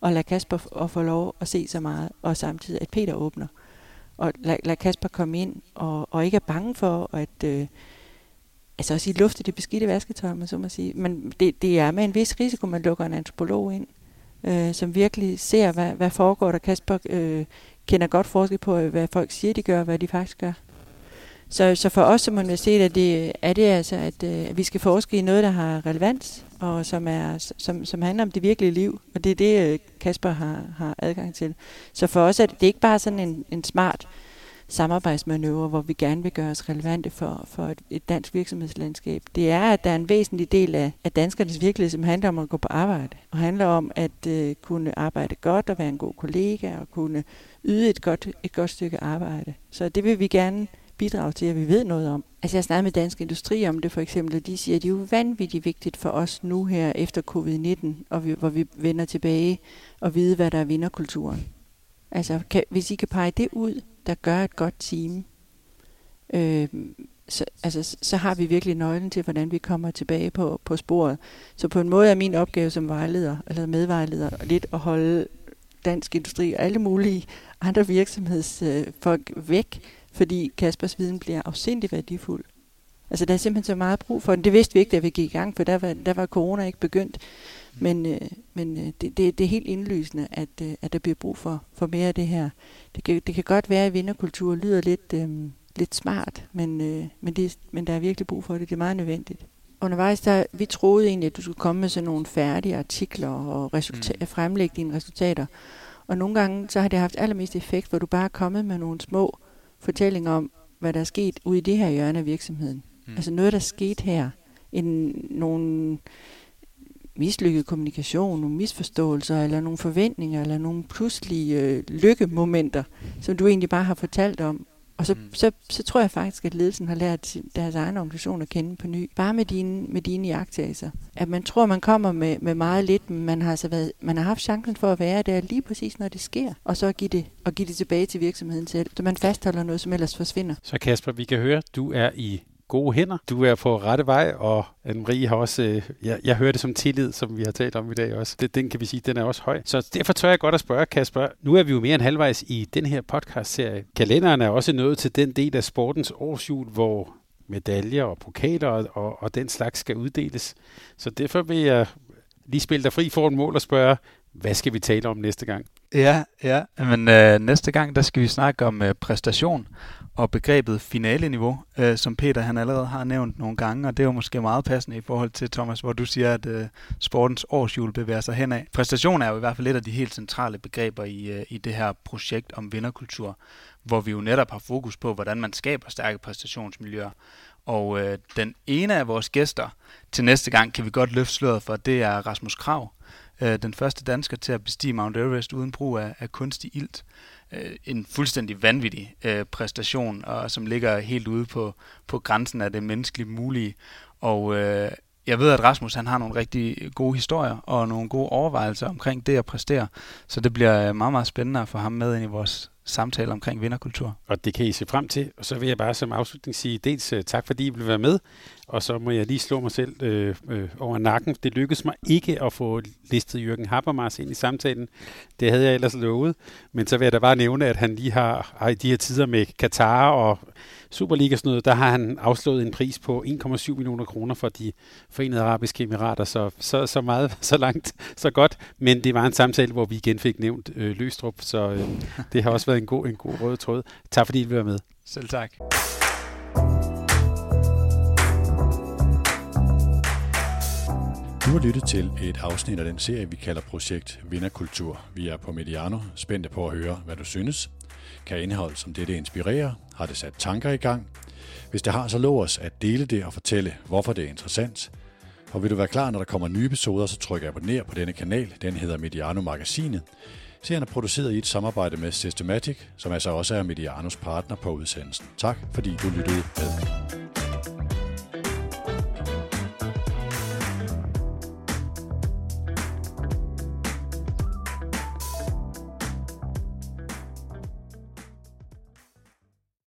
og lader Kasper og få lov at se så meget, og samtidig at Peter åbner. Og lad, lad Kasper komme ind, og, og ikke er bange for at øh, altså også i lufte det beskidte vasketøj, man så må sige. Men det, det er med en vis risiko, man lukker en antropolog ind, øh, som virkelig ser, hvad, hvad foregår der. Kasper øh, kender godt forskel på, øh, hvad folk siger, de gør, og hvad de faktisk gør. Så, så for os som universitet er det, er det altså, at, øh, at vi skal forske i noget, der har relevans, og som, er, som, som handler om det virkelige liv. Og det er det, øh, Kasper har, har adgang til. Så for os er det, det er ikke bare sådan en, en smart samarbejdsmanøvre, hvor vi gerne vil gøre os relevante for, for et, et dansk virksomhedslandskab. Det er, at der er en væsentlig del af, af danskernes virkelighed, som handler om at gå på arbejde, og handler om at øh, kunne arbejde godt og være en god kollega, og kunne yde et godt, et godt stykke arbejde. Så det vil vi gerne bidrage til, at vi ved noget om. Altså jeg snakkede med Dansk Industri om det for eksempel, og de siger, at det er jo vanvittigt vigtigt for os nu her efter covid-19, og vi, hvor vi vender tilbage og vide, hvad der er vinderkulturen. Altså kan, hvis I kan pege det ud, der gør et godt team, øh, så, altså, så har vi virkelig nøglen til, hvordan vi kommer tilbage på, på sporet. Så på en måde er min opgave som vejleder, eller medvejleder, lidt at holde dansk industri og alle mulige andre virksomhedsfolk væk, fordi Kaspers viden bliver afsindig værdifuld. Altså der er simpelthen så meget brug for den. Det vidste vi ikke, da vi gik i gang, for der var, der var corona ikke begyndt. Men, øh, men øh, det, det, det er helt indlysende, at, øh, at der bliver brug for, for mere af det her. Det kan, det kan godt være, at vinderkultur lyder lidt, øh, lidt smart, men, øh, men, det, men der er virkelig brug for det. Det er meget nødvendigt. Undervejs, der, vi troede egentlig, at du skulle komme med sådan nogle færdige artikler og resulta- mm. fremlægge dine resultater. Og nogle gange, så har det haft allermest effekt, hvor du bare er kommet med nogle små fortællinger om, hvad der er sket ude i det her hjørne af virksomheden. Mm. Altså noget, der er sket her. En, nogle mislykket kommunikation, nogle misforståelser, eller nogle forventninger, eller nogle pludselige øh, lykkemomenter, som du egentlig bare har fortalt om. Og så, mm. så, så tror jeg faktisk, at ledelsen har lært deres egen organisation at kende på ny. Bare med dine, med dine jagttagelser. At man tror, man kommer med, med meget lidt, men man har, altså været, man har haft chancen for at være der lige præcis, når det sker. Og så give det, og give det tilbage til virksomheden selv. Så man fastholder noget, som ellers forsvinder. Så Kasper, vi kan høre, du er i gode hænder. Du er på rette vej, og Anne-Marie har også, øh, jeg, jeg hører det som tillid, som vi har talt om i dag også. Det, den kan vi sige, den er også høj. Så derfor tør jeg godt at spørge, Kasper. Nu er vi jo mere end halvvejs i den her podcast-serie. Kalenderen er også nået til den del af sportens årsjul, hvor medaljer og pokaler og, og, og den slags skal uddeles. Så derfor vil jeg lige spille dig fri for en mål og spørge, hvad skal vi tale om næste gang? Ja, ja. Men øh, næste gang, der skal vi snakke om øh, præstation og begrebet finaleniveau, øh, som Peter han allerede har nævnt nogle gange, og det er jo måske meget passende i forhold til, Thomas, hvor du siger, at øh, sportens årsjul bevæger sig henad. Præstation er jo i hvert fald et af de helt centrale begreber i, øh, i det her projekt om vinderkultur, hvor vi jo netop har fokus på, hvordan man skaber stærke præstationsmiljøer. Og øh, den ene af vores gæster til næste gang kan vi godt løfte sløret for, det er Rasmus Krav, øh, den første dansker til at bestige Mount Everest uden brug af, af kunstig ilt øh, en fuldstændig vanvittig øh, præstation, og som ligger helt ude på, på grænsen af det menneskeligt mulige. Og øh, jeg ved, at Rasmus han har nogle rigtig gode historier og nogle gode overvejelser omkring det at præstere, så det bliver meget, meget spændende at få ham med ind i vores samtale omkring vinderkultur. Og det kan I se frem til. Og så vil jeg bare som afslutning sige dels uh, tak, fordi I vil være med, Og så må jeg lige slå mig selv øh, øh, over nakken. Det lykkedes mig ikke at få listet Jørgen Habermas ind i samtalen. Det havde jeg ellers lovet. Men så vil jeg da bare nævne, at han lige har, har i de her tider med Katar og Superliga sådan noget, der har han afslået en pris på 1,7 millioner kroner for de forenede arabiske emirater. Så, så, så meget, [LAUGHS] så langt, så godt. Men det var en samtale, hvor vi igen fik nævnt øh, Løstrup, så øh, det har også været en god, en god rød tråd. Tak fordi I vil være med. Selv tak. Du har lyttet til et afsnit af den serie, vi kalder Projekt Vinderkultur. Vi er på Mediano, spændte på at høre, hvad du synes. Kan indhold som dette inspirere? Har det sat tanker i gang? Hvis det har, så lov os at dele det og fortælle, hvorfor det er interessant. Og vil du være klar, når der kommer nye episoder, så tryk abonner på denne kanal. Den hedder Mediano Magasinet. Serien er produceret i et samarbejde med Systematic, som altså også er Medianos partner på udsendelsen. Tak fordi du lyttede med.